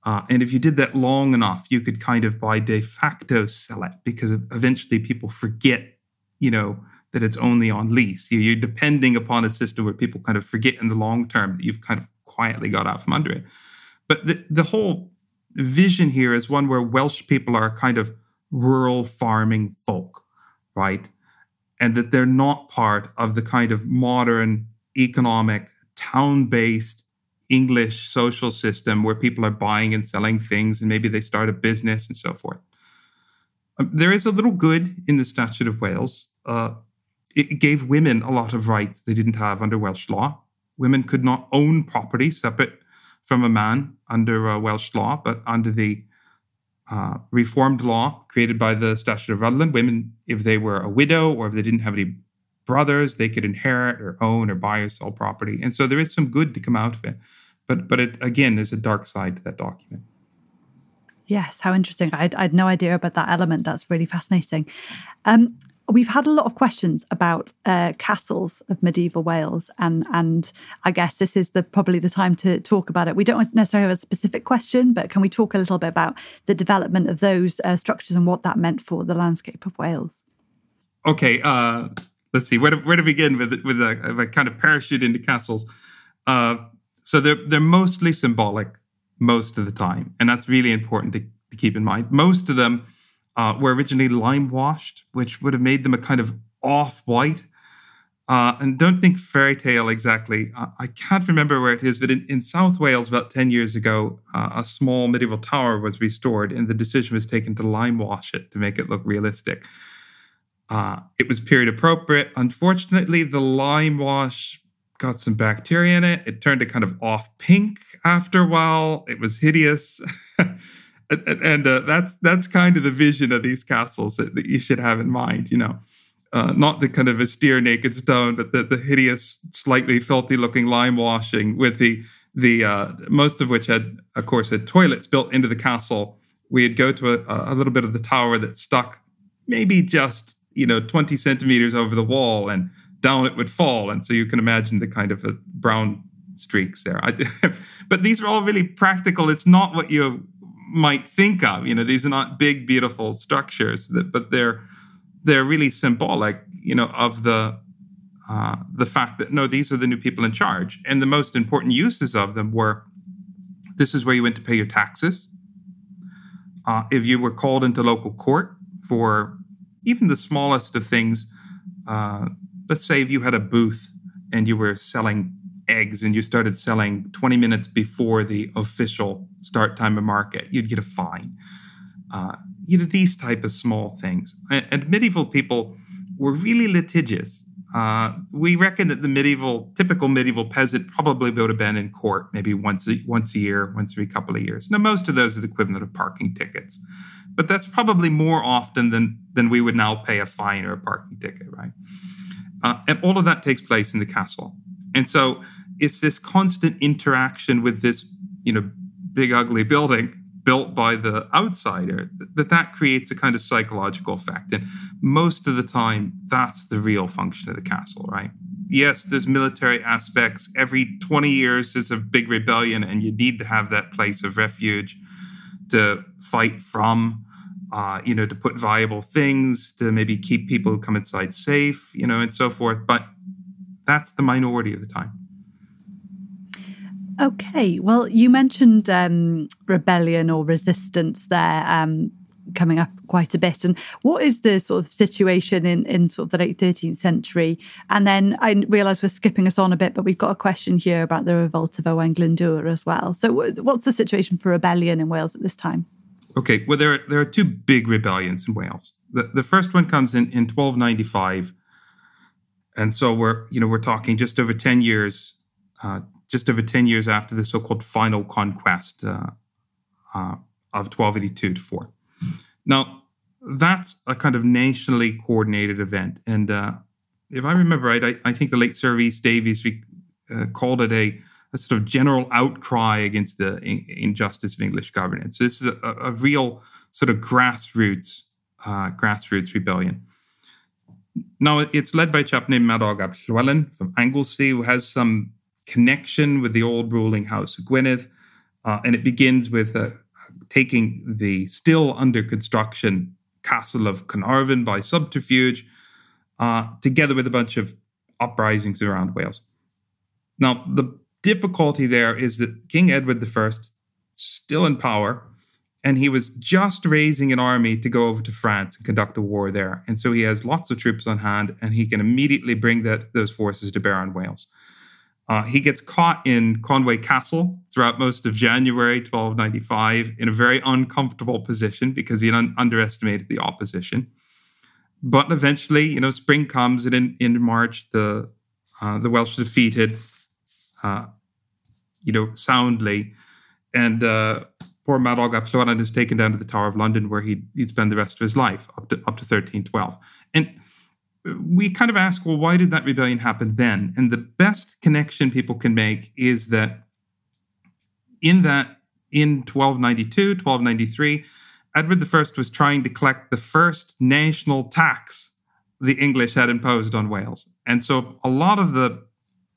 Speaker 3: Uh, and if you did that long enough, you could kind of by de facto sell it because eventually people forget, you know, that it's only on lease. You're depending upon a system where people kind of forget in the long term that you've kind of quietly got out from under it. But the, the whole vision here is one where Welsh people are kind of rural farming folk, right? And that they're not part of the kind of modern economic, town based English social system where people are buying and selling things and maybe they start a business and so forth. Um, there is a little good in the Statute of Wales. Uh, it gave women a lot of rights they didn't have under Welsh law. Women could not own property separate from a man under uh, Welsh law, but under the uh, reformed law created by the Statute of Rhuddlan, women, if they were a widow or if they didn't have any brothers, they could inherit or own or buy or sell property. And so there is some good to come out of it. But but it again, there's a dark side to that document.
Speaker 2: Yes, how interesting. I'd, I'd no idea about that element. That's really fascinating. Um, we've had a lot of questions about uh, castles of medieval Wales, and and I guess this is the probably the time to talk about it. We don't necessarily have a specific question, but can we talk a little bit about the development of those uh, structures and what that meant for the landscape of Wales?
Speaker 3: Okay, uh, let's see where to, where to begin with with a, a kind of parachute into castles. Uh, so they're they're mostly symbolic most of the time, and that's really important to, to keep in mind. Most of them uh, were originally lime washed, which would have made them a kind of off white. Uh, and don't think fairy tale exactly. Uh, I can't remember where it is, but in, in South Wales about 10 years ago, uh, a small medieval tower was restored, and the decision was taken to lime wash it to make it look realistic. Uh, it was period appropriate. Unfortunately, the lime wash got some bacteria in it. It turned it kind of off pink after a while. It was hideous. [laughs] and, and uh, that's that's kind of the vision of these castles that, that you should have in mind. You know, uh, not the kind of austere naked stone, but the, the hideous, slightly filthy looking lime washing with the the uh, most of which had, of course, had toilets built into the castle. We'd go to a, a little bit of the tower that stuck maybe just you know 20 centimeters over the wall and down it would fall and so you can imagine the kind of brown streaks there I, [laughs] but these are all really practical it's not what you might think of. You know, these are not big, beautiful structures, that, but they're they're really symbolic. You know, of the uh, the fact that no, these are the new people in charge, and the most important uses of them were this is where you went to pay your taxes. Uh, if you were called into local court for even the smallest of things, uh, let's say if you had a booth and you were selling eggs and you started selling 20 minutes before the official start time of market, you'd get a fine. Uh, you know, these type of small things. And, and medieval people were really litigious. Uh, we reckon that the medieval, typical medieval peasant probably would have been in court maybe once a, once a year, once every couple of years. Now, most of those are the equivalent of parking tickets, but that's probably more often than than we would now pay a fine or a parking ticket, right? Uh, and all of that takes place in the castle. And so it's this constant interaction with this, you know, big ugly building built by the outsider that that creates a kind of psychological effect and most of the time that's the real function of the castle right yes there's military aspects every 20 years there's a big rebellion and you need to have that place of refuge to fight from uh, you know to put viable things to maybe keep people who come inside safe you know and so forth but that's the minority of the time
Speaker 2: Okay. Well, you mentioned um, rebellion or resistance there. Um, coming up quite a bit and what is the sort of situation in in sort of the late 13th century and then i realize we're skipping us on a bit but we've got a question here about the revolt of owain glyndŵr as well so what's the situation for rebellion in wales at this time
Speaker 3: okay well there are, there are two big rebellions in wales the, the first one comes in in 1295 and so we're you know we're talking just over 10 years uh, just over 10 years after the so called final conquest uh, uh, of 1282 to 4. Now, that's a kind of nationally coordinated event. And uh, if I remember right, I, I, think the late Sir Rees Davies uh, called it a, a, sort of general outcry against the in, injustice of English governance. So this is a, a real sort of grassroots uh, grassroots rebellion. Now, it's led by a chap named Madog ap Llywelyn from Anglesey, who has some connection with the old ruling house of Gwynedd. Uh, and it begins with uh, taking the still under construction castle of Caernarfon by subterfuge. uh, together with a bunch of uprisings around Wales. Now, the difficulty there is that King Edward I, still in power, and he was just raising an army to go over to France and conduct a war there. And so he has lots of troops on hand, and he can immediately bring that those forces to bear on Wales. Uh, he gets caught in Conway Castle throughout most of January 1295 in a very uncomfortable position because he un- underestimated the opposition. But eventually, you know, spring comes, and in, in March, the uh, the Welsh defeated, uh, you know, soundly, and uh, poor Madog ap Llywelyn is taken down to the Tower of London, where he'd, he'd spend the rest of his life up to up to 1312. And we kind of ask, well, why did that rebellion happen then? And the best connection people can make is that in that in 1292, 1293, Edward I was trying to collect the first national tax the English had imposed on Wales. And so a lot of the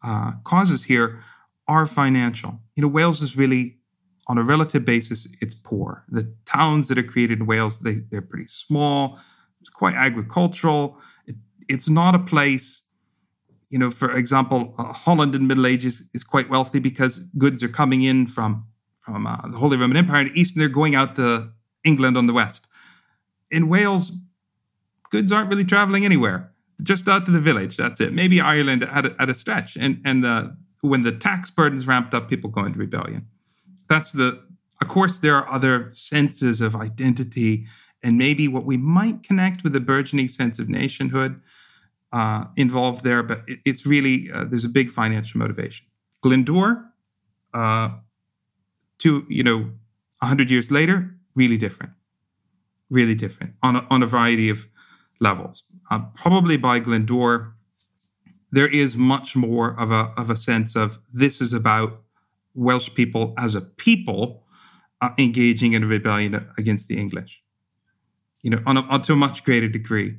Speaker 3: uh, causes here are financial. You know, Wales is really, on a relative basis, it's poor. The towns that are created in Wales, they, they're pretty small, it's quite agricultural it's not a place you know for example uh, holland in the middle ages is quite wealthy because goods are coming in from from uh, the holy roman empire in the east and they're going out to england on the west in wales goods aren't really traveling anywhere just out to the village that's it. Maybe ireland at a, at a stretch. And and uh, when the tax burdens ramped up people go into rebellion. That's the of course there are other senses of identity and maybe what we might connect with the burgeoning sense of nationhood uh, involved there, but it, it's really uh, there's a big financial motivation. Glyndŵr, uh, to you know, hundred years later, really different, really different. On a, on a variety of levels. Uh, probably by Glyndŵr, there is much more of a of a sense of this is about Welsh people as a people uh, engaging in a rebellion against the English. You know, on, a, on to a much greater degree.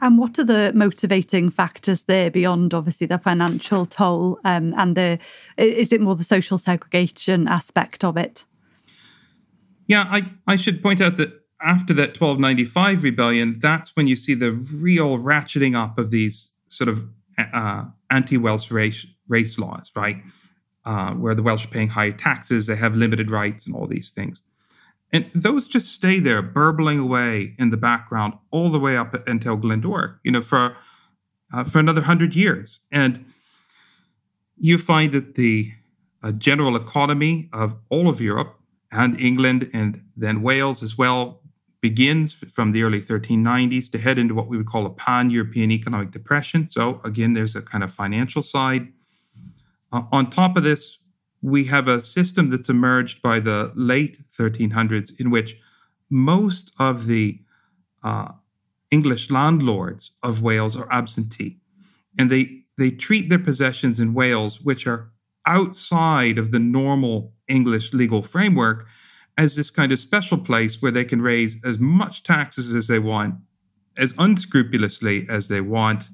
Speaker 2: And what are the motivating factors there beyond obviously the financial toll um, and the is it more the social segregation aspect of it?
Speaker 3: Yeah, I, I should point out that after that 1295 rebellion, that's when you see the real ratcheting up of these sort of uh, anti-Welsh race, race laws, right? Uh, where the Welsh are paying higher taxes, they have limited rights, and all these things. And those just stay there, burbling away in the background all the way up until Glyndŵr, you know, for uh, for another hundred years. And you find that the uh, general economy of all of Europe and England and then Wales as well begins from the early 1390s to head into what we would call a pan European economic depression. So, again, there's a kind of financial side. Uh, on top of this, we have a system that's emerged by the late 1300s in which most of the uh, English landlords of Wales are absentee. And they, they treat their possessions in Wales, which are outside of the normal English legal framework, as this kind of special place where they can raise as much taxes as they want, as unscrupulously as they want.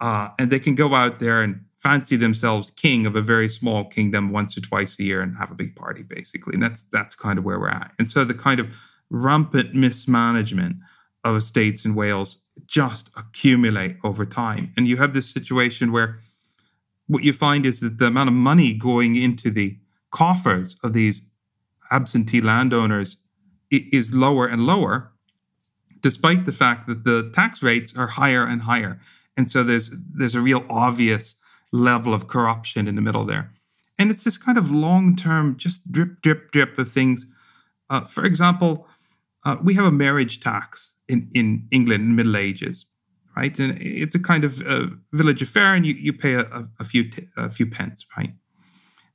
Speaker 3: Uh, and they can go out there and fancy themselves king of a very small kingdom once or twice a year and have a big party basically and that's that's kind of where we're at and so the kind of rampant mismanagement of estates in Wales just accumulate over time and you have this situation where what you find is that the amount of money going into the coffers of these absentee landowners is lower and lower despite the fact that the tax rates are higher and higher and so there's there's a real obvious level of corruption in the middle there. And it's this kind of long term, just drip, drip, drip of things. Uh, for example, uh, we have a marriage tax in, in England in the Middle Ages, right? And it's a kind of uh, village affair, and you, you pay a, a few t- a few pence, right?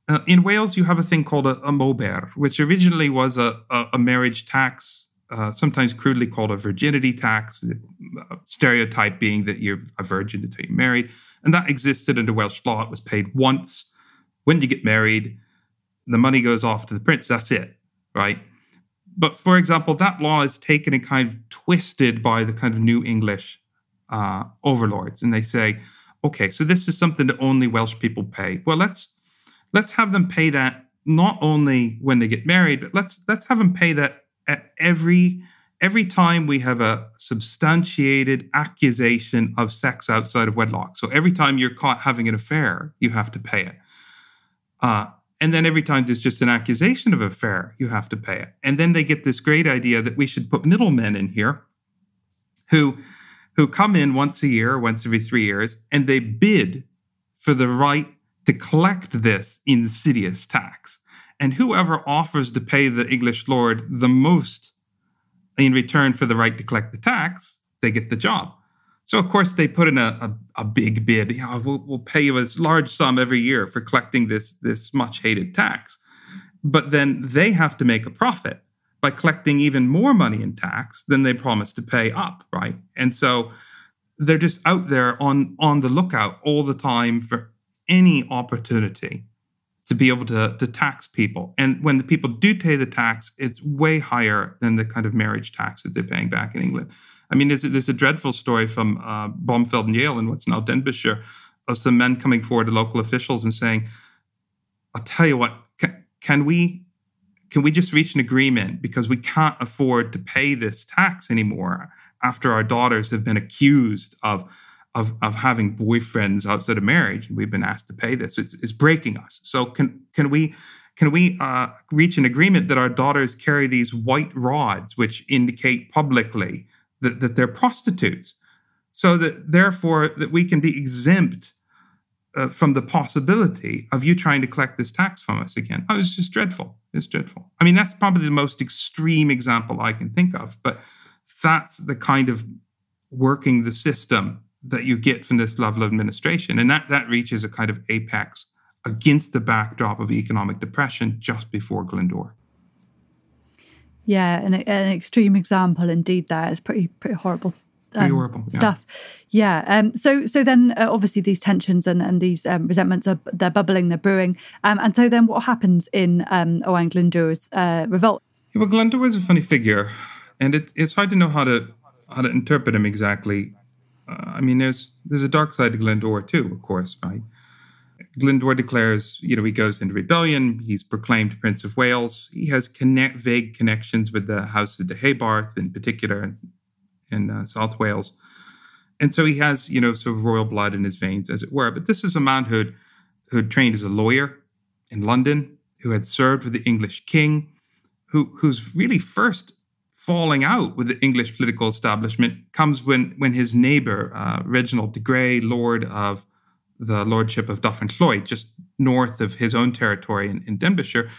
Speaker 3: Uh, in Wales, you have a thing called a, a mober, which originally was a, a, a marriage tax, uh, sometimes crudely called a virginity tax, stereotype being that you're a virgin until you're married. And that existed under Welsh law. It was paid once. When you get married, the money goes off to the prince. That's it, right? But for example, that law is taken and kind of twisted by the kind of New English uh, overlords, and they say, okay, so this is something that only Welsh people pay. Well, let's let's have them pay that not only when they get married, but let's let's have them pay that at every every time we have a substantiated accusation of sex outside of wedlock. So every time you're caught having an affair, you have to pay it. Uh, and then every time there's just an accusation of affair, you have to pay it. And then they get this great idea that we should put middlemen in here who who come in once a year, once every three years, and they bid for the right to collect this insidious tax. And whoever offers to pay the English lord the most in return for the right to collect the tax, they get the job. So of course they put in a, a, a big bid. We'll, we'll pay you a large sum every year for collecting this this much hated tax. But then they have to make a profit by collecting even more money in tax than they promised to pay up, right? And so they're just out there on on the lookout all the time for any opportunity to be able to, to tax people. And when the people do pay the tax, it's way higher than the kind of marriage tax that they're paying back in England. I mean, there's, there's a dreadful story from uh, Bromfield and Yale in what's now Denbighshire of some men coming forward to local officials and saying, I'll tell you what, can, can we can we just reach an agreement because we can't afford to pay this tax anymore after our daughters have been accused of of, of having boyfriends outside of marriage and we've been asked to pay this it's, it's breaking us. So can can we can we uh, reach an agreement that our daughters carry these white rods which indicate publicly that, that they're prostitutes so that therefore that we can be exempt uh, from the possibility of you trying to collect this tax from us again? Oh it's just dreadful. It's dreadful. I mean that's probably the most extreme example i can think of but that's the kind of working the system that you get from this level of administration. And that, that reaches a kind of apex against the backdrop of economic depression just before Glyndŵr.
Speaker 2: Yeah, an, an extreme example indeed. There is pretty pretty horrible.
Speaker 3: Pretty um, horrible
Speaker 2: yeah. stuff. Yeah. Um, so so then uh, obviously these tensions and, and these um, resentments are they're bubbling, they're brewing. Um, and so then what happens in um, Owain Glyndŵr's uh, revolt?
Speaker 3: Yeah, well, Glyndŵr is a funny figure, and it, it's hard to know how to how to interpret him exactly uh, I mean, there's there's a dark side to Glyndŵr too, of course, right? Glyndŵr declares, you know, he goes into rebellion. He's proclaimed Prince of Wales. He has connect, vague connections with the House of Deheubarth in particular in, in uh, South Wales. And so he has, you know, sort of royal blood in his veins, as it were. But this is a man who who trained as a lawyer in London, who had served with the English king, who whose really first falling out with the English political establishment comes when when his neighbor uh, Reginald de Grey, Lord of the Lordship of Dyffryn just north of his own territory in, in Denbighshire,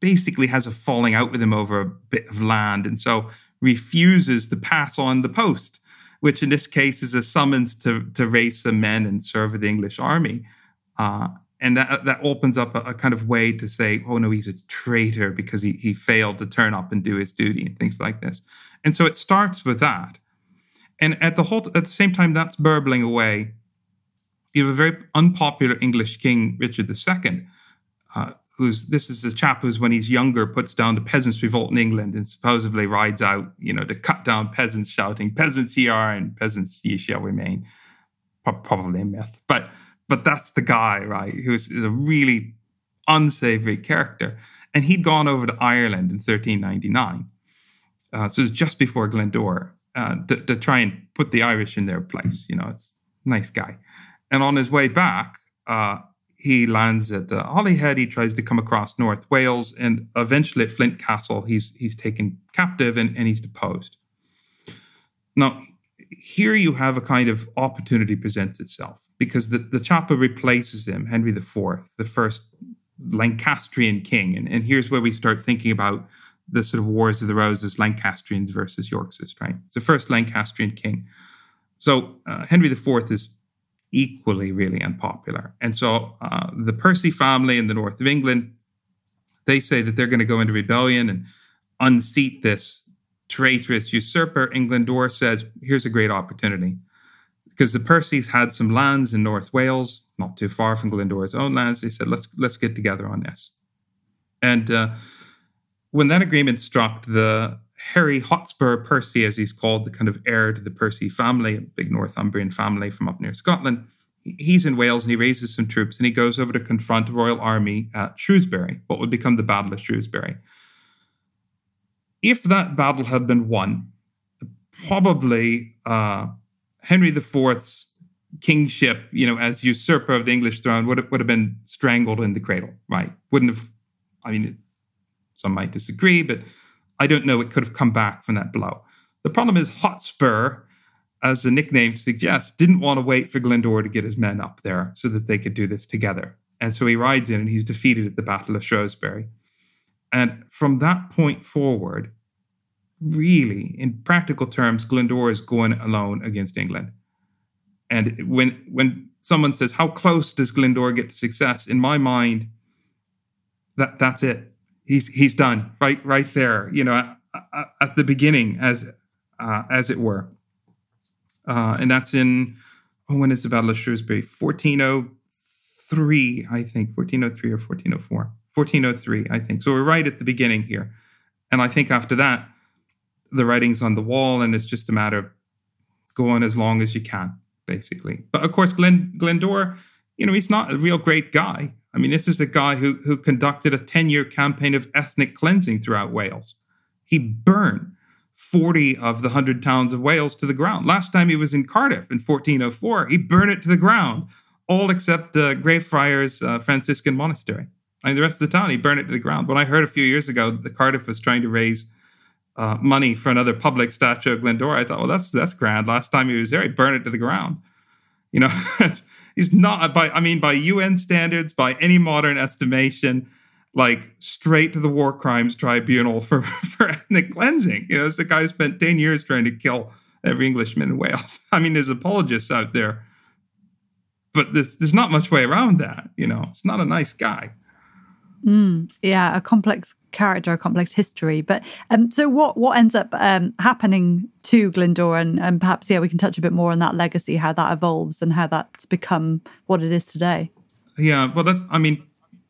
Speaker 3: basically has a falling out with him over a bit of land, and so refuses to pass on the post, which in this case is a summons to to raise some men and serve with the English army. Uh, and that that opens up a, a, kind of way to say, oh no, he's a traitor because he he failed to turn up and do his duty and things like this. And so it starts with that, and at the whole at the same time that's burbling away. You have a very unpopular English king, Richard II, uh, who's this is a chap who's when he's younger puts down the peasants' revolt in England and supposedly rides out, you know, to cut down peasants, shouting "Peasants ye are and peasants ye shall remain." Probably a myth, but but that's the guy, right? Who's is a really unsavory character. And he'd gone over to Ireland in 1399. Uh, so it's just before Glyndŵr uh, to, to, try and put the Irish in their place. You know, it's nice guy. And on his way back, uh, he lands at uh, Holyhead. He tries to come across North Wales, and eventually at Flint Castle, he's he's taken captive and, and he's deposed. Now, here you have a kind of opportunity presents itself because the, the who replaces him, Henry IV, the first Lancastrian king. And, and here's where we start thinking about the sort of Wars of the Roses, Lancastrians versus Yorkists, right? It's the first Lancastrian king. So uh, Henry IV is equally really unpopular. And so uh, the Percy family in the north of England, they say that they're going to go into rebellion and unseat this traitorous usurper. England Glyndŵr says, here's a great opportunity because the Percys had some lands in North Wales, not too far from Glyndŵr's own lands. They said, "Let's let's get together on this." And uh, when that agreement struck, the Harry Hotspur Percy, as he's called, the kind of heir to the Percy family, a big Northumbrian family from up near Scotland, he's in Wales and he raises some troops and he goes over to confront the royal army at Shrewsbury, what would become the Battle of Shrewsbury. if that battle had been won, probably uh, Henry IV's kingship, you know, as usurper of the English throne, would have, would have been strangled in the cradle, right? Wouldn't have. I mean, some might disagree, but I don't know. It could have come back from that blow. The problem is Hotspur, as the nickname suggests, didn't want to wait for Glyndŵr to get his men up there so that they could do this together. And so he rides in and he's defeated at the Battle of Shrewsbury. And from that point forward, really, in practical terms, Glyndŵr is going alone against England. And when when someone says, "How close does Glyndŵr get to success?" In my mind, that that's it. He's he's done right right there. You know, at, at the beginning, as uh, as it were. Uh, and that's in oh, when is the Battle of Shrewsbury? 1403, I think, 1403 or 1404. 1403, I think. So we're right at the beginning here. And I think after that, the writing's on the wall, and it's just a matter of going as long as you can, basically. But of course, Glen Glyndŵr, you know, he's not a real great guy. I mean, this is the guy who who conducted a 10-year campaign of ethnic cleansing throughout Wales. He burned 40 of the 100 towns of Wales to the ground. Last time he was in Cardiff in 1404, he burned it to the ground, all except uh, Greyfriars uh, Franciscan Monastery. I mean, the rest of the town, he burned it to the ground. When I heard a few years ago that Cardiff was trying to raise uh, money for another public statue of Glyndŵr, I thought, well, that's that's grand. Last time he was there, he burned it to the ground. You know, [laughs] he's not by I mean by UN standards, by any modern estimation, like straight to the war crimes tribunal for, [laughs] for ethnic cleansing. You know, it's the guy who spent 10 years trying to kill every Englishman in Wales. [laughs] I mean, there's apologists out there, but there's, there's not much way around that. You know, it's not a nice guy.
Speaker 2: Mm, yeah, a complex character, a complex history. But um, so what what ends up um, happening to Glyndŵr, and, and perhaps yeah, we can touch a bit more on that legacy, how that evolves, and how that's become what it is today.
Speaker 3: Yeah, well, that, I mean,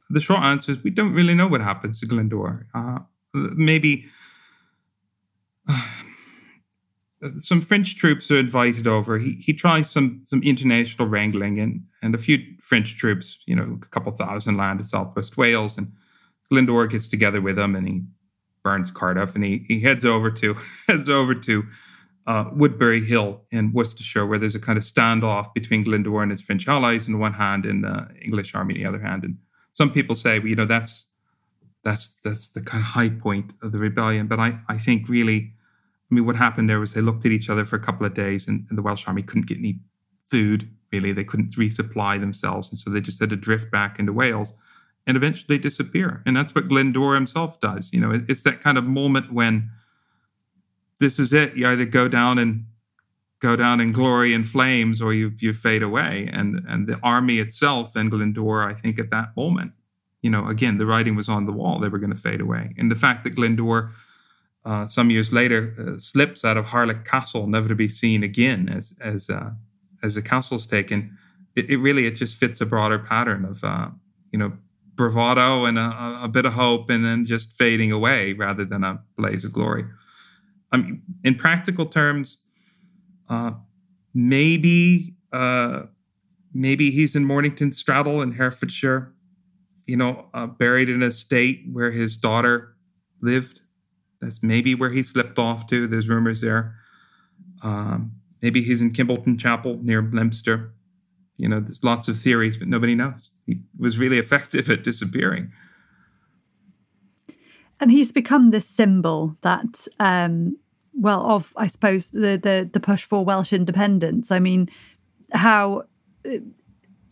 Speaker 3: the short answer is we don't really know what happens to Glyndŵr. Uh, maybe uh, some French troops are invited over. He he tries some some international wrangling, and and a few French troops, you know, a couple thousand land in Southwest Wales, and Glyndŵr gets together with him and he burns Cardiff, and he he heads over to [laughs] heads over to uh, Woodbury Hill in Worcestershire, where there's a kind of standoff between Glyndŵr and his French allies on one hand, and the English army on the other hand, and some people say, well, you know, that's that's that's the kind of high point of the rebellion. But I, I think really, I mean, what happened there was they looked at each other for a couple of days, and, and the Welsh army couldn't get any food. Really, they couldn't resupply themselves, and so they just had to drift back into Wales, and eventually disappear. And that's what Glyndŵr himself does. You know, it, it's that kind of moment when this is it. You either go down and go down in glory and flames or you you fade away and and the army itself and Glyndŵr I think at that moment you know again the writing was on the wall they were going to fade away and the fact that Glyndŵr uh, some years later uh, slips out of Harlech Castle never to be seen again as as uh, as the castle's taken it, it, really it just fits a broader pattern of uh, you know bravado and a, a bit of hope and then just fading away rather than a blaze of glory I mean in practical terms uh, maybe uh, maybe he's in Monnington Straddel in Herefordshire, you know, uh, buried in a state where his daughter lived. That's maybe where he slipped off to. There's rumors there. Um, maybe he's in Kimbolton Chapel near Leominster. You know, there's lots of theories, but nobody knows. He was really effective at disappearing.
Speaker 2: And he's become this symbol that um, well of i suppose the the, the push for welsh independence. I mean how uh,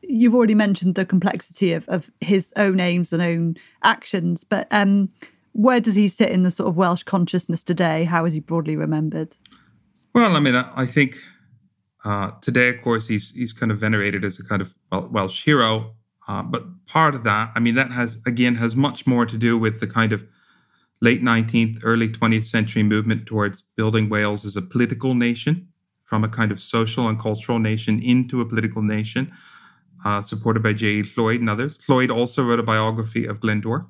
Speaker 2: you've already mentioned the complexity of, of his own aims and own actions but um where does he sit in the sort of welsh consciousness today? How is he broadly remembered?
Speaker 3: Well i mean i, I think uh, today of course he's he's kind of venerated as a kind of welsh hero uh, but part of that i mean that has again has much more to do with the kind of late 19th, early 20th century movement towards building Wales as a political nation, from a kind of social and cultural nation into a political nation, uh, supported by J.E. Lloyd and others. Lloyd also wrote a biography of Glyndŵr.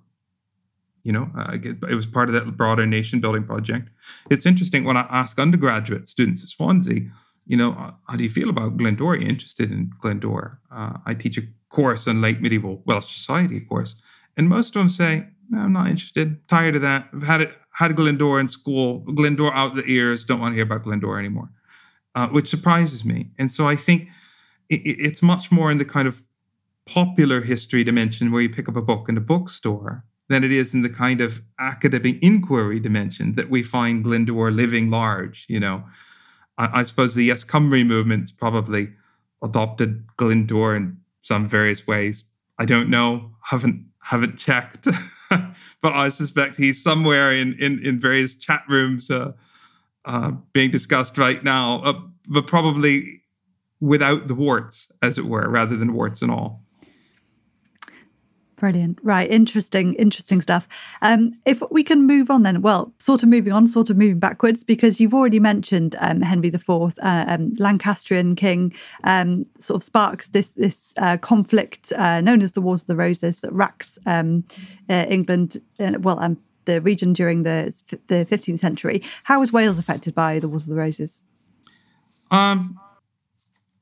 Speaker 3: You know, uh, it was part of that broader nation building project. It's interesting when I ask undergraduate students at Swansea, you know, uh, how do you feel about Glyndŵr? Are you interested in Glyndŵr? Uh, I teach a course on late medieval Welsh society, of course. And most of them say, I'm not interested. Tired of that. I've had it. Had Glendower in school. Glendower out the ears. Don't want to hear about Glendower anymore, uh, which surprises me. And so I think it, it's much more in the kind of popular history dimension where you pick up a book in a bookstore than it is in the kind of academic inquiry dimension that we find Glendower living large. You know, I, I suppose the Yes Cymru movement probably adopted Glendower in some various ways. I don't know. Haven't haven't checked, [laughs] but I suspect he's somewhere in in, in various chat rooms uh, uh, being discussed right now. Uh, but probably without the warts, as it were, rather than warts and all.
Speaker 2: Brilliant. Right. Interesting, interesting stuff. Um, if we can move on then, well, sort of moving on, sort of moving backwards, because you've already mentioned um, Henry IV, uh, um, Lancastrian king, um, sort of sparks this this uh, conflict uh, known as the Wars of the Roses that racks um, uh, England, uh, well, um, the region during the the 15th century. How was Wales affected by the Wars of the Roses?
Speaker 3: Um,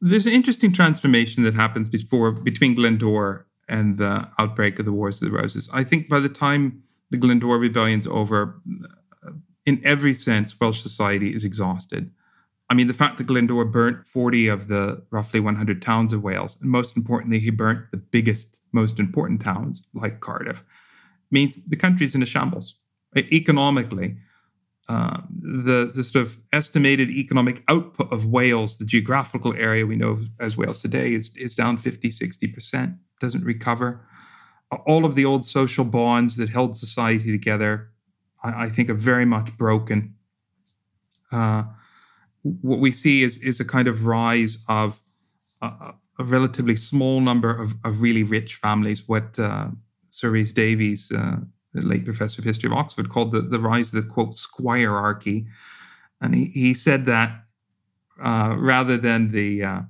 Speaker 3: there's an interesting transformation that happens before between Glendower and the outbreak of the Wars of the Roses. I think by the time the Glendower Rebellion's over, uh, in every sense, Welsh society is exhausted. I mean, the fact that Glendower burnt 40 of the roughly 100 towns of Wales, and most importantly, he burnt the biggest, most important towns like Cardiff, means the country's in a shambles. Economically, uh, the, the sort of estimated economic output of Wales, the geographical area we know as Wales today, is, is down 50, 60%, doesn't recover. All of the old social bonds that held society together, I, I think, are very much broken. Uh, what we see is, is a kind of rise of a, a relatively small number of, of really rich families, what uh, Sir Rees Davies uh, the late professor of history of Oxford, called the, the rise of the quote squirearchy. And he, he said that uh, rather than the uh,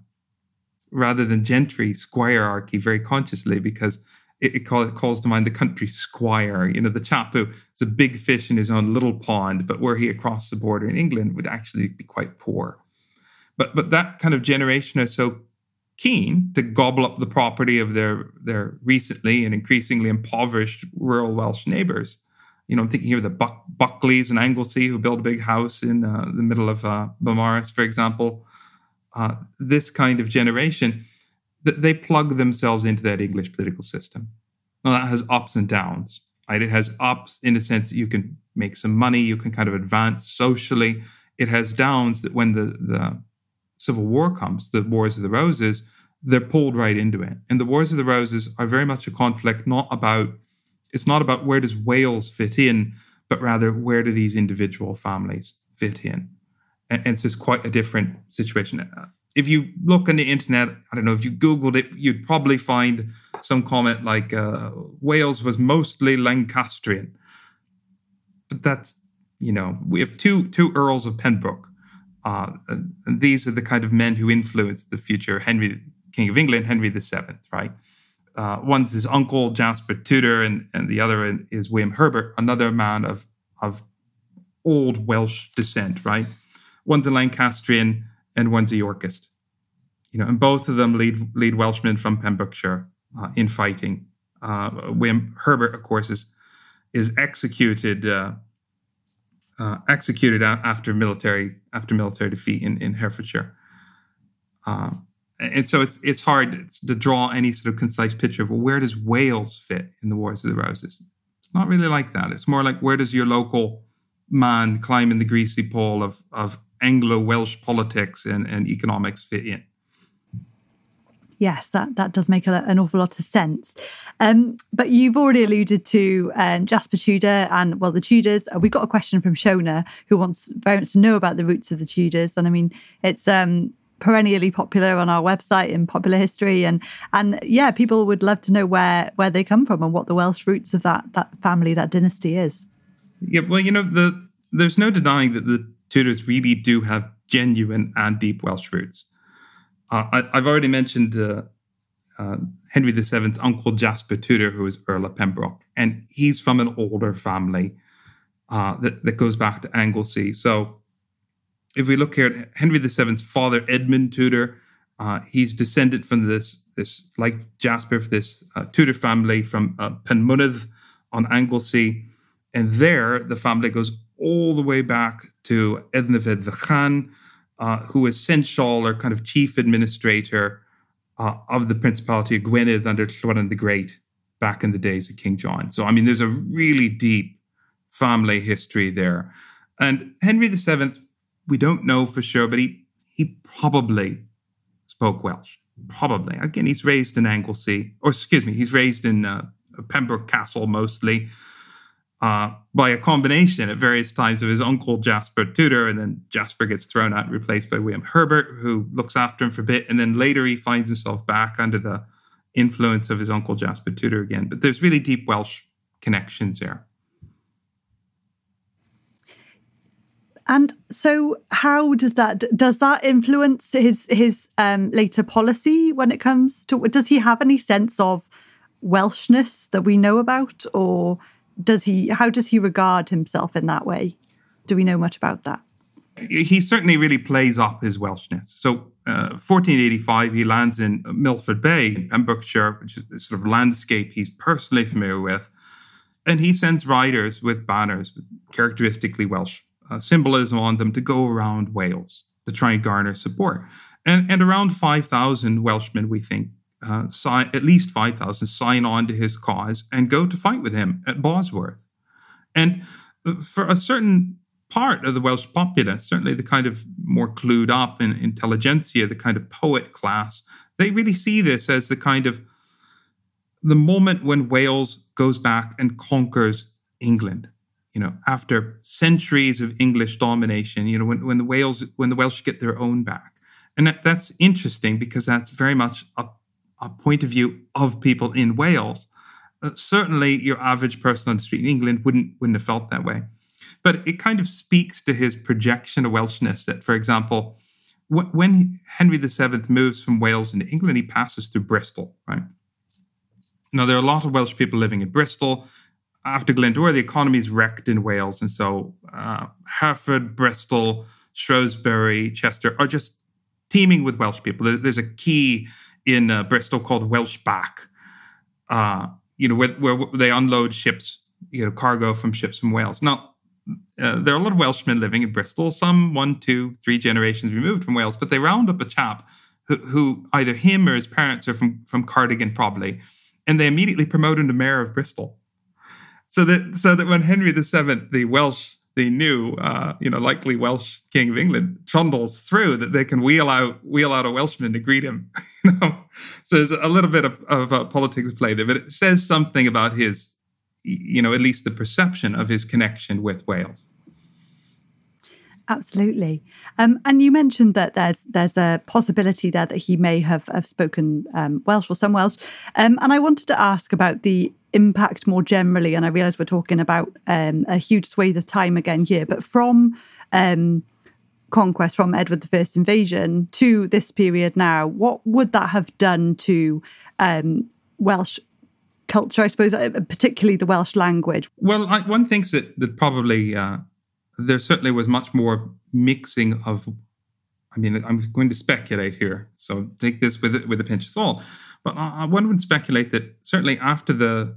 Speaker 3: rather than gentry squirearchy very consciously because it, it, call, it, calls to mind the country squire, you know, the chap who is a big fish in his own little pond, but were he across the border in England would actually be quite poor. But but that kind of generation or so keen to gobble up the property of their their recently and increasingly impoverished rural Welsh neighbours. You know, I'm thinking here of the Buck- Bulkeleys and Anglesey who built a big house in uh, the middle of uh, Beaumaris, for example. Uh, this kind of generation, that they plug themselves into that English political system. Now that has ups and downs. Right? It has ups in the sense that you can make some money, you can kind of advance socially. It has downs that when the the Civil War comes, the Wars of the Roses, they're pulled right into it. And the Wars of the Roses are very much a conflict not about it's not about where does Wales fit in, but rather where do these individual families fit in. And, and so it's quite a different situation. If you look on the internet, I don't know, if you Googled it, you'd probably find some comment like uh, Wales was mostly Lancastrian. But that's, you know, we have two two Earls of Pembroke uh, these are the kind of men who influenced the future Henry, King of England, Henry VII, right? Uh, one's his uncle Jasper Tudor, and, and the other is William Herbert, another man of of old Welsh descent, right? One's a Lancastrian and one's a Yorkist, you know, and both of them lead lead Welshmen from Pembrokeshire uh, in fighting. Uh, William Herbert, of course, is is executed uh, executed after military after military defeat in, in Herefordshire. Uh, and so it's it's hard to draw any sort of concise picture of well, where does Wales fit in the Wars of the Roses? It's not really like that. It's more like where does your local man climb in the greasy pole of of Anglo Welsh politics and, and economics fit in?
Speaker 2: Yes, that, that does make a, an awful lot of sense. Um, but you've already alluded to um, Jasper Tudor and, well, the Tudors. Uh, we've got a question from Shona who wants very much to know about the roots of the Tudors. And I mean, it's um, perennially popular on our website in popular history. And, and yeah, people would love to know where, where they come from and what the Welsh roots of that, that family, that dynasty is.
Speaker 3: Yeah, well, you know, the there's no denying that the Tudors really do have genuine and deep Welsh roots. Uh, I, have already mentioned uh, uh, Henry VII's uncle Jasper Tudor, who was Earl of Pembroke, and he's from an older family uh, that, that goes back to Anglesey. So if we look here at Henry VII's father, Edmund Tudor, uh, he's descended from this, this like Jasper, this uh, Tudor family from Penmynydd on Anglesey. And there, the family goes all the way back to Ednyfed Fychan, uh, was Seneschal or kind of chief administrator uh, of the Principality of Gwynedd under Llywelyn the Great back in the days of King John. So, I mean, there's a really deep family history there. And Henry VII, we don't know for sure, but he, he probably spoke Welsh. Probably. Again, he's raised in Anglesey, or excuse me, he's raised in uh, Pembroke Castle mostly. Uh, by a combination at various times of his uncle Jasper Tudor, and then Jasper gets thrown out and replaced by William Herbert, who looks after him for a bit, and then later he finds himself back under the influence of his uncle Jasper Tudor again. But there's really deep Welsh connections there.
Speaker 2: And so, how does that does that influence his his um, later policy when it comes to? Does he have any sense of Welshness that we know about, or does he? How does he regard himself in that way? Do we know much about that?
Speaker 3: He certainly really plays up his Welshness. So, uh, 1485, he lands in Milford Bay, in Pembrokeshire, which is sort of landscape he's personally familiar with, and he sends riders with banners, characteristically Welsh uh, symbolism on them to go around Wales to try and garner support. And, and around 5,000 Welshmen, we think, uh, sign, at least 5,000 sign on to his cause and go to fight with him at Bosworth. And uh, for a certain part of the Welsh populace, certainly the kind of more clued up in intelligentsia, the kind of poet class, they really see this as the kind of the moment when Wales goes back and conquers England you know, after centuries of English domination, you know, when, when the Wales when the Welsh get their own back. And that, that's interesting because that's very much a, a point of view of people in Wales. Uh, certainly your average person on the street in England wouldn't wouldn't have felt that way. But it kind of speaks to his projection of Welshness that, for example, wh- when Henry VII moves from Wales into England, he passes through Bristol, right? Now, there are a lot of Welsh people living in Bristol after Glyndŵr, the economy is wrecked in Wales. And so uh, Hereford, Bristol, Shrewsbury, Chester are just teeming with Welsh people. There's a quay in uh, Bristol called Welsh Back, uh, you know, where, where, they unload ships, you know, cargo from ships from Wales. Now, uh, there are a lot of Welshmen living in Bristol, some one, two, three generations removed from Wales, but they round up a chap who, who either him or his parents are from, from Cardigan, probably, and they immediately promote him to mayor of Bristol so that so that when Henry VII, the Welsh, the new, uh, you know, likely Welsh king of England, trundles through, that they can wheel out wheel out a Welshman to greet him. [laughs] you know, so there's a little bit of, of uh, politics play there, but it says something about his, you know, at least the perception of his connection with Wales.
Speaker 2: Absolutely, um, and you mentioned that there's there's a possibility there that he may have have spoken um, Welsh or some Welsh, um, and I wanted to ask about the impact more generally. And I realize we're talking about um, a huge swathe of time again here, but from um, conquest, from Edward I's invasion to this period now, what would that have done to um, Welsh culture, I suppose, uh, particularly the Welsh language?
Speaker 3: Well, I, one thinks that, that probably uh, there certainly was much more mixing of. I mean, I'm going to speculate here, so take this with with a pinch of salt. But uh, one would speculate that certainly after the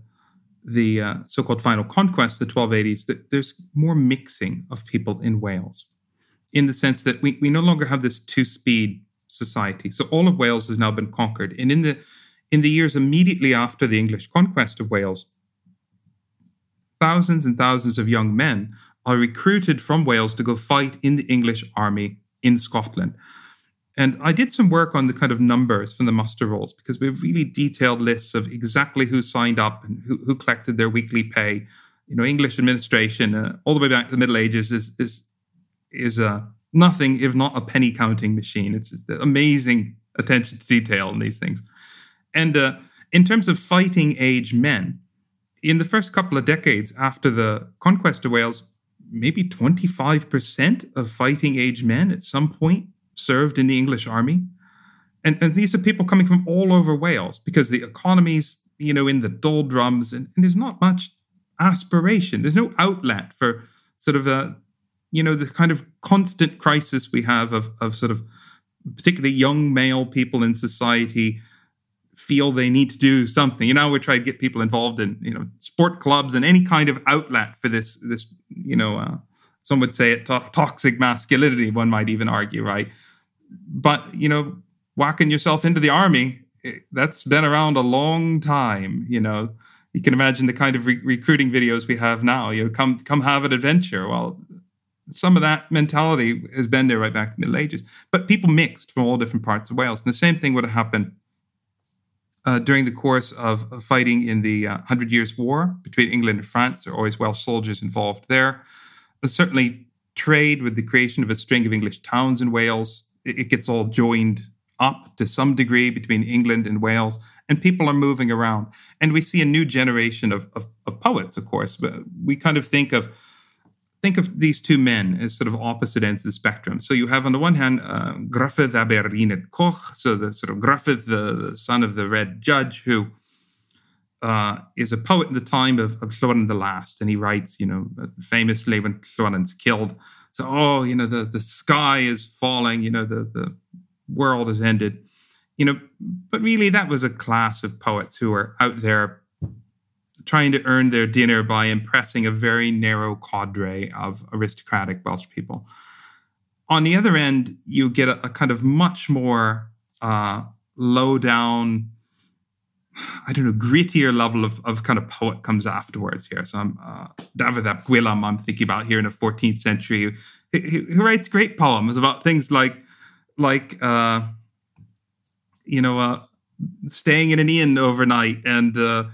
Speaker 3: the uh, so-called final conquest the 1280s that there's more mixing of people in Wales in the sense that we, we no longer have this two-speed society. So all of Wales has now been conquered. And in the in the years immediately after the English conquest of Wales, thousands and thousands of young men are recruited from Wales to go fight in the English army in Scotland. And I did some work on the kind of numbers from the muster rolls because we have really detailed lists of exactly who signed up and who, who collected their weekly pay. You know, English administration, uh, all the way back to the Middle Ages, is is is uh, nothing if not a penny counting machine. It's, it's amazing attention to detail in these things. And uh, in terms of fighting age men, in the first couple of decades after the conquest of Wales, maybe 25% of fighting age men at some point served in the English army. And, and these are people coming from all over Wales because the economy's, you know, in the doldrums and, and there's not much aspiration. There's no outlet for sort of a, you know, the kind of constant crisis we have of, of sort of particularly young male people in society feel they need to do something. You know, we try to get people involved in you know sport clubs and any kind of outlet for this this you know uh, some would say it to- toxic masculinity. One might even argue, right? But you know, whacking yourself into the army eh, that's been around a long time. You know, you can imagine the kind of re- recruiting videos we have now. You know, come come have an adventure. Well, some of that mentality has been there right back in the Middle Ages. But people mixed from all different parts of Wales, and the same thing would have happened uh, during the course of, of fighting in the uh, Hundred Years' War between England and France. There are always Welsh soldiers involved there. Certainly trade with the creation of a string of English towns in Wales. It, gets all joined up to some degree between England and Wales, and people are moving around. And we see a new generation of, of, of poets, of course. But we kind of think of think of these two men as sort of opposite ends of the spectrum. So you have on the one hand uh, Gruffydd ab yr Ynad Coch, so the sort of Gruffydd, the, the son of the Red Judge, who uh, is a poet in the time of, of Llywelyn the Last, and he writes, you know, famously when Llywelyn's killed, so oh, you know, the the sky is falling, you know, the the world has ended, you know, but really that was a class of poets who were out there trying to earn their dinner by impressing a very narrow cadre of aristocratic Welsh people. On the other end, you get a, a kind of much more uh, low down, I don't know, grittier level of, of kind of poet comes afterwards here. So I'm uh, Dafydd ap Gwilym, I'm thinking about here in the 14th century, who, writes great poems about things like, like uh, you know, uh, staying in an inn overnight and uh,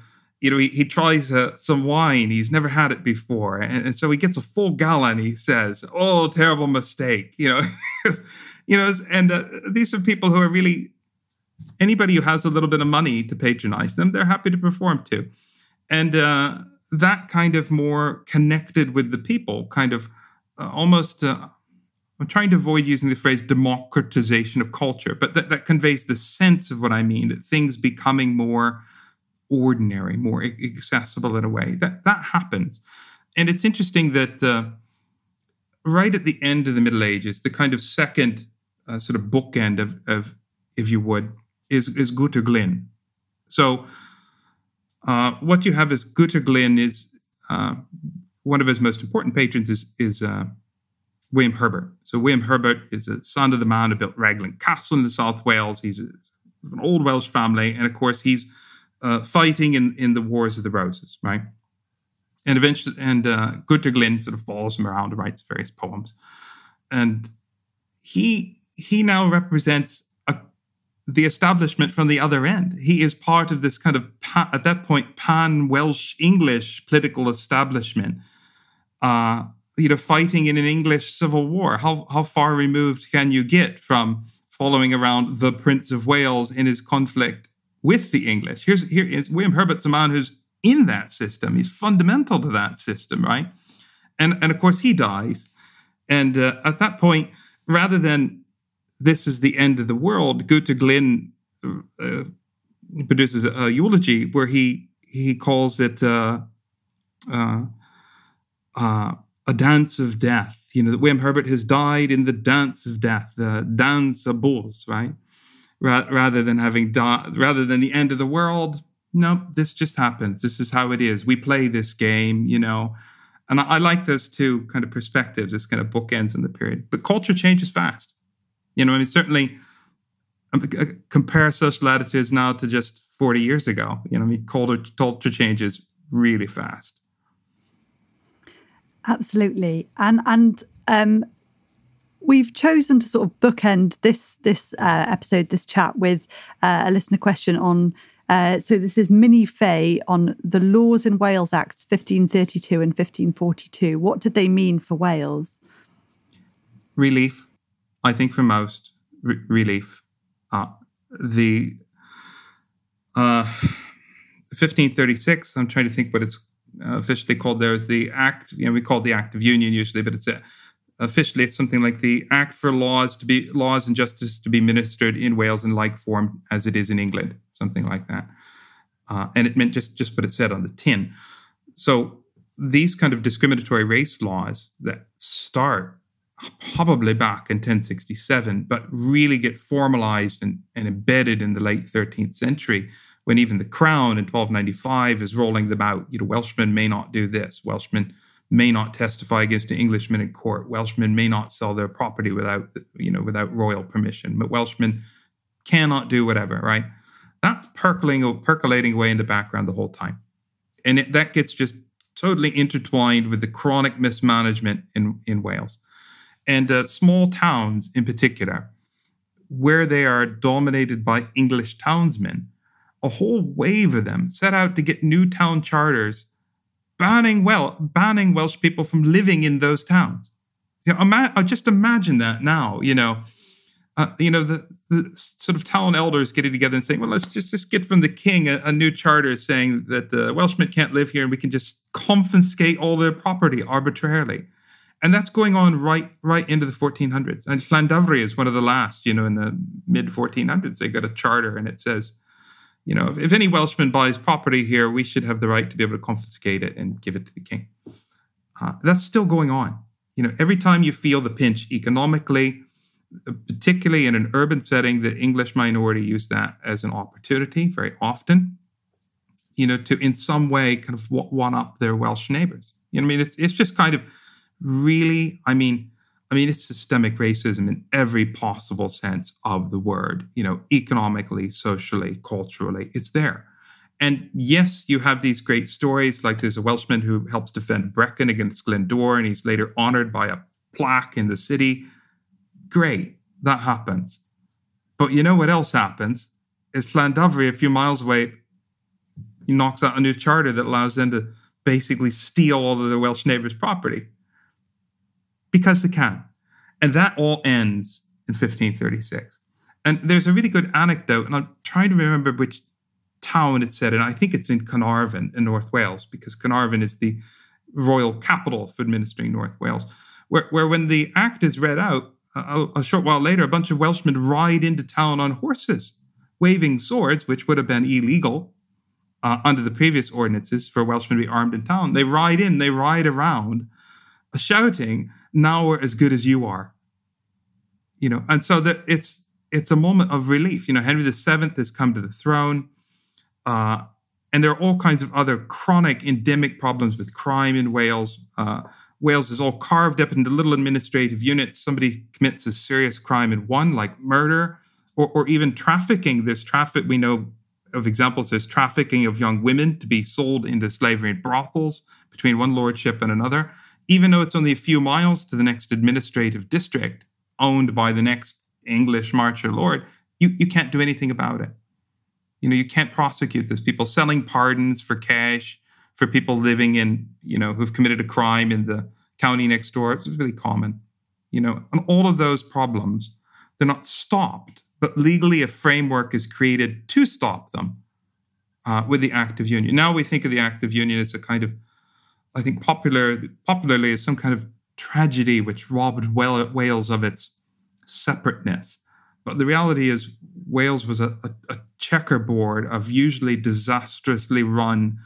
Speaker 3: you know, he, he tries uh, some wine. He's never had it before. And, and, so he gets a full gallon. He says, Oh, terrible mistake. You know, [laughs] you know, and uh, these are people who are really, anybody who has a little bit of money to patronize them, they're happy to perform to. And uh, that kind of more connected with the people, kind of uh, almost, uh, I'm trying to avoid using the phrase democratization of culture, but that, that conveys the sense of what I mean, that things becoming more ordinary, more accessible in a way. That that happens, and it's interesting that uh, right at the end of the Middle Ages, the kind of second uh, sort of bookend of, of, if you would, is is Guto'r Glyn. So uh, what you have is Guto'r Glyn is uh, one of his most important patrons is is uh, William Herbert. So William Herbert is a son of the man who built Raglan Castle in the South Wales. He's a, an old Welsh family, and of course he's uh, fighting in, in the Wars of the Roses, right? And eventually, and uh, Guto'r Glyn sort of follows him around and writes various poems. And he he now represents the establishment from the other end. He is part of this kind of at that point pan Welsh English political establishment. Uh, you know, fighting in an English civil war. How how far removed can you get from following around the Prince of Wales in his conflict with the English. Here's here is William Herbert's a man who's in that system. He's fundamental to that system, right? And and of course he dies. And uh, at that point, rather than this is the end of the world, Guto'r Glyn uh, produces a, a, eulogy where he he calls it uh, uh, uh a dance of death. You know, William Herbert has died in the dance of death, the dance of bulls, right? ra- rather than having rather than the end of the world. Nope, this just happens. This is how it is. We play this game, you know. And I, I like those two kind of perspectives, this kind of bookends in the period. But culture changes fast. You know, I mean, certainly um, compare social attitudes now to just 40 years ago. You know, I mean, culture, culture changes really fast.
Speaker 2: Absolutely. And, and, um, we've chosen to sort of bookend this this uh, episode, this chat with uh, a listener question on. Uh, so this is Minnie Fay on the Laws in Wales Acts 1532 and 1542. What did they mean for Wales?
Speaker 3: Relief, I think for most, re- relief. Uh, the 1536. Uh, I'm trying to think what it's officially called. There is the Act. You know, we call it the Act of Union usually, but it's a officially it's something like the Act for laws to be laws and justice to be ministered in Wales in like form as it is in England, something like that. Uh, and it meant just just what it said on the tin. So these kind of discriminatory race laws that start probably back in 1067, but really get formalized and, and embedded in the late 13th century when even the crown in 1295 is rolling them out. You know, Welshmen may not do this. Welshmen may not testify against an Englishman in court. Welshmen may not sell their property without, you know, without royal permission. But Welshmen cannot do whatever, right? That's percolating, percolating away in the background the whole time. And it, that gets just totally intertwined with the chronic mismanagement in, in Wales. And uh, small towns in particular, where they are dominated by English townsmen, a whole wave of them set out to get new town charters banning well banning Welsh people from living in those towns. You know, ima- uh, just imagine that now. You know, uh, you know, the, the, sort of town elders getting together and saying, well, let's just, just get from the king a, a new charter saying that uh, Welshmen can't live here and we can just confiscate all their property arbitrarily. And that's going on right right into the 1400s. And Llandovery is one of the last, you know, in the mid 1400s, they got a charter and it says, you know, if, any Welshman buys property here, we should have the right to be able to confiscate it and give it to the king. Uh, that's still going on. You know, every time you feel the pinch economically, particularly in an urban setting, the English minority use that as an opportunity very often, you know, to in some way kind of one up their Welsh neighbors. You know, I mean, it's it's just kind of really, I mean, I mean, it's systemic racism in every possible sense of the word. You know, economically, socially, culturally, it's there. And yes, you have these great stories, like there's a Welshman who helps defend Brecon against Glyndŵr, and he's later honored by a plaque in the city Great, that happens. But you know what else happens? It's Llandovery a few miles away, he knocks out a new charter that allows them to basically steal all of their Welsh neighbors' property. Because they can. And that all ends in 1536. And there's a really good anecdote, and I'm trying to remember which town it's said, and I think it's in Caernarfon in North Wales, because Caernarfon is the royal capital for administering North Wales, where, where when the act is read out, a, a short while later, a bunch of Welshmen ride into town on horses, waving swords, which would have been illegal uh, under the previous ordinances for Welshmen to be armed in town. They ride in, they ride around, shouting, "Now we're as good as you are." You know, and so that it's it's a moment of relief. You know, Henry VII has come to the throne, uh, and there are all kinds of other chronic endemic problems with crime in Wales. Uh, Wales is all carved up into little administrative units. Somebody commits a serious crime in one, like murder, or, or even trafficking. There's traffic, we know of examples, there's trafficking of young women to be sold into slavery in brothels between one lordship and another, even though it's only a few miles to the next administrative district owned by the next English marcher lord, you, you can't do anything about it. You know, you can't prosecute this. People selling pardons for cash, for people living in, you know, who've committed a crime in the county next door. It's really common, you know, and all of those problems, they're not stopped, but legally a framework is created to stop them uh, with the Act of Union. Now we think of the Act of Union as a kind of, I think, popular popularly is some kind of tragedy which robbed Wales of its separateness. But the reality is, Wales was a, a, a checkerboard of usually disastrously run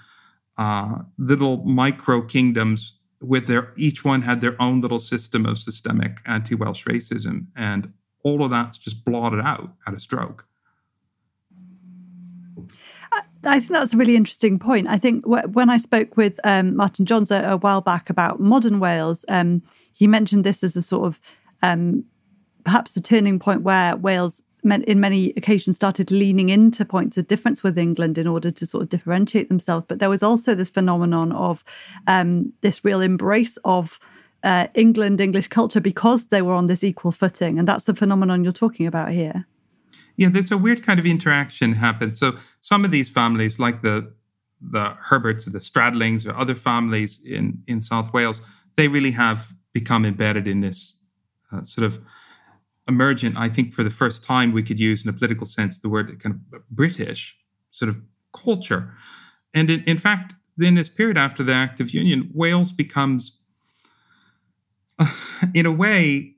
Speaker 3: uh, little micro kingdoms with their each one had their own little system of systemic anti-Welsh racism, and all of that's just blotted out at a stroke.
Speaker 2: I think that's a really interesting point. I think when I spoke with um, Martin Johns a, a, while back about modern Wales, um, he mentioned this as a sort of um, perhaps a turning point where Wales in many occasions started leaning into points of difference with England in order to sort of differentiate themselves. But there was also this phenomenon of um, this real embrace of uh, England, English culture, because they were on this equal footing. And that's the phenomenon you're talking about here.
Speaker 3: Yeah, there's a weird kind of interaction happens. So some of these families, like the the Herberts or the Stradlings or other families in in South Wales, they really have become embedded in this uh, sort of emergent, I think for the first time we could use in a political sense the word kind of British sort of culture. And in, in fact, in this period after the Act of Union, Wales becomes, uh, [sighs] in a way,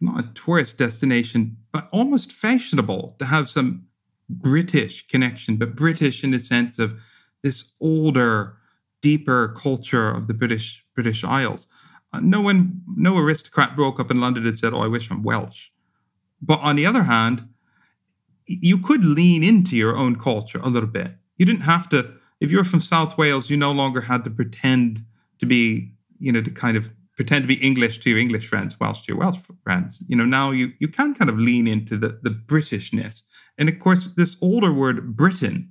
Speaker 3: not a tourist destination, but almost fashionable to have some British connection, but British in the sense of this older, deeper culture of the British British Isles. Uh, no one, no aristocrat broke up in London and said, "Oh, I wish I'm Welsh." But on the other hand, you could lean into your own culture a little bit. You didn't have to. If you're from South Wales, you no longer had to pretend to be, you know, to kind of pretend to be English to your English friends, Welsh to your Welsh friends. You know, now you you can kind of lean into the the Britishness, and of course, this older word Britain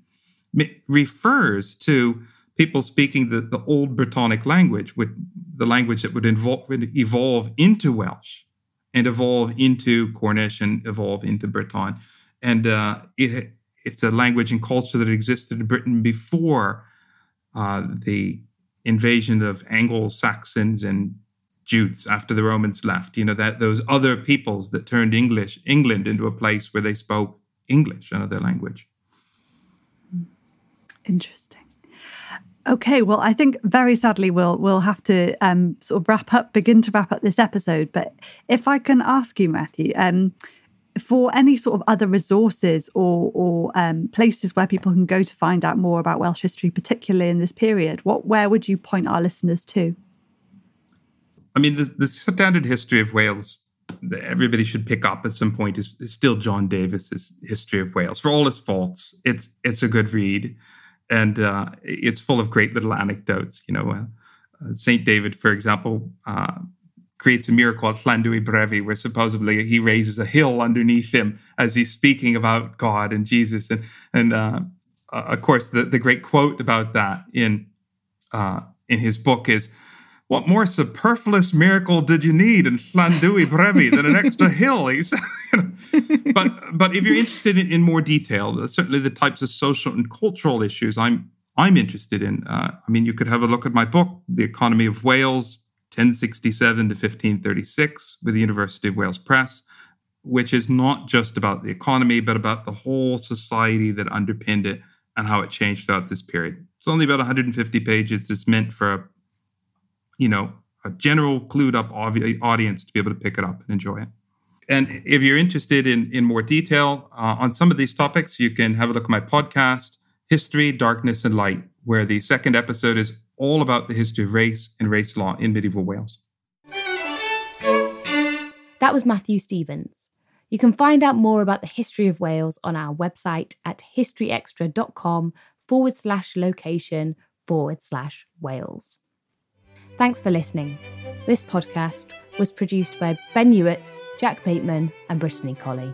Speaker 3: refers to people speaking the, the old Brittonic language, with the language that would involve, evolve into Welsh and evolve into Cornish and evolve into Breton. And uh, it, it's a language and culture that existed in Britain before uh, the invasion of Anglo-Saxons and Jutes after the Romans left. You know that those other peoples that turned English England into a place where they spoke English, another language.
Speaker 2: Interesting. Okay, well, I think very sadly we'll we'll have to um, sort of wrap up, begin to wrap up this episode. But if I can ask you, Matthew, um, for any sort of other resources or or um, places where people can go to find out more about Welsh history, particularly in this period, what where would you point our listeners to?
Speaker 3: I mean, the, the standard history of Wales that everybody should pick up at some point is, is still John Davies's History of Wales. For all its faults, it's it's a good read and uh, it's full of great little anecdotes. You know, uh, uh Saint David, for example, uh, creates a miracle at Llanddewi Brefi, where supposedly he raises a hill underneath him as he's speaking about God and Jesus, and and uh, uh, of course the the great quote about that in in his book is what more superfluous miracle did you need in Llanddewi Brefi than an extra [laughs] hill? [laughs] but but if you're interested in, in more detail, certainly the types of social and cultural issues I'm I'm interested in. Uh, I mean, you could have a look at my book, The Economy of Wales, 1067 to 1536, with the University of Wales Press, which is not just about the economy, but about the whole society that underpinned it and how it changed throughout this period. It's only about 150 pages. It's meant for a you know, a general clued up audience to be able to pick it up and enjoy it. And if you're interested in, in more detail uh, on some of these topics, you can have a look at my podcast, History, Darkness, and Light, where the second episode is all about the history of race and race law in medieval Wales.
Speaker 1: That was Matthew Stevens. You can find out more about the history of Wales on our website at historyextra.com forward slash location forward slash Wales. Thanks for listening. This podcast was produced by Ben Hewitt, Jack Bateman, and Brittany Colley.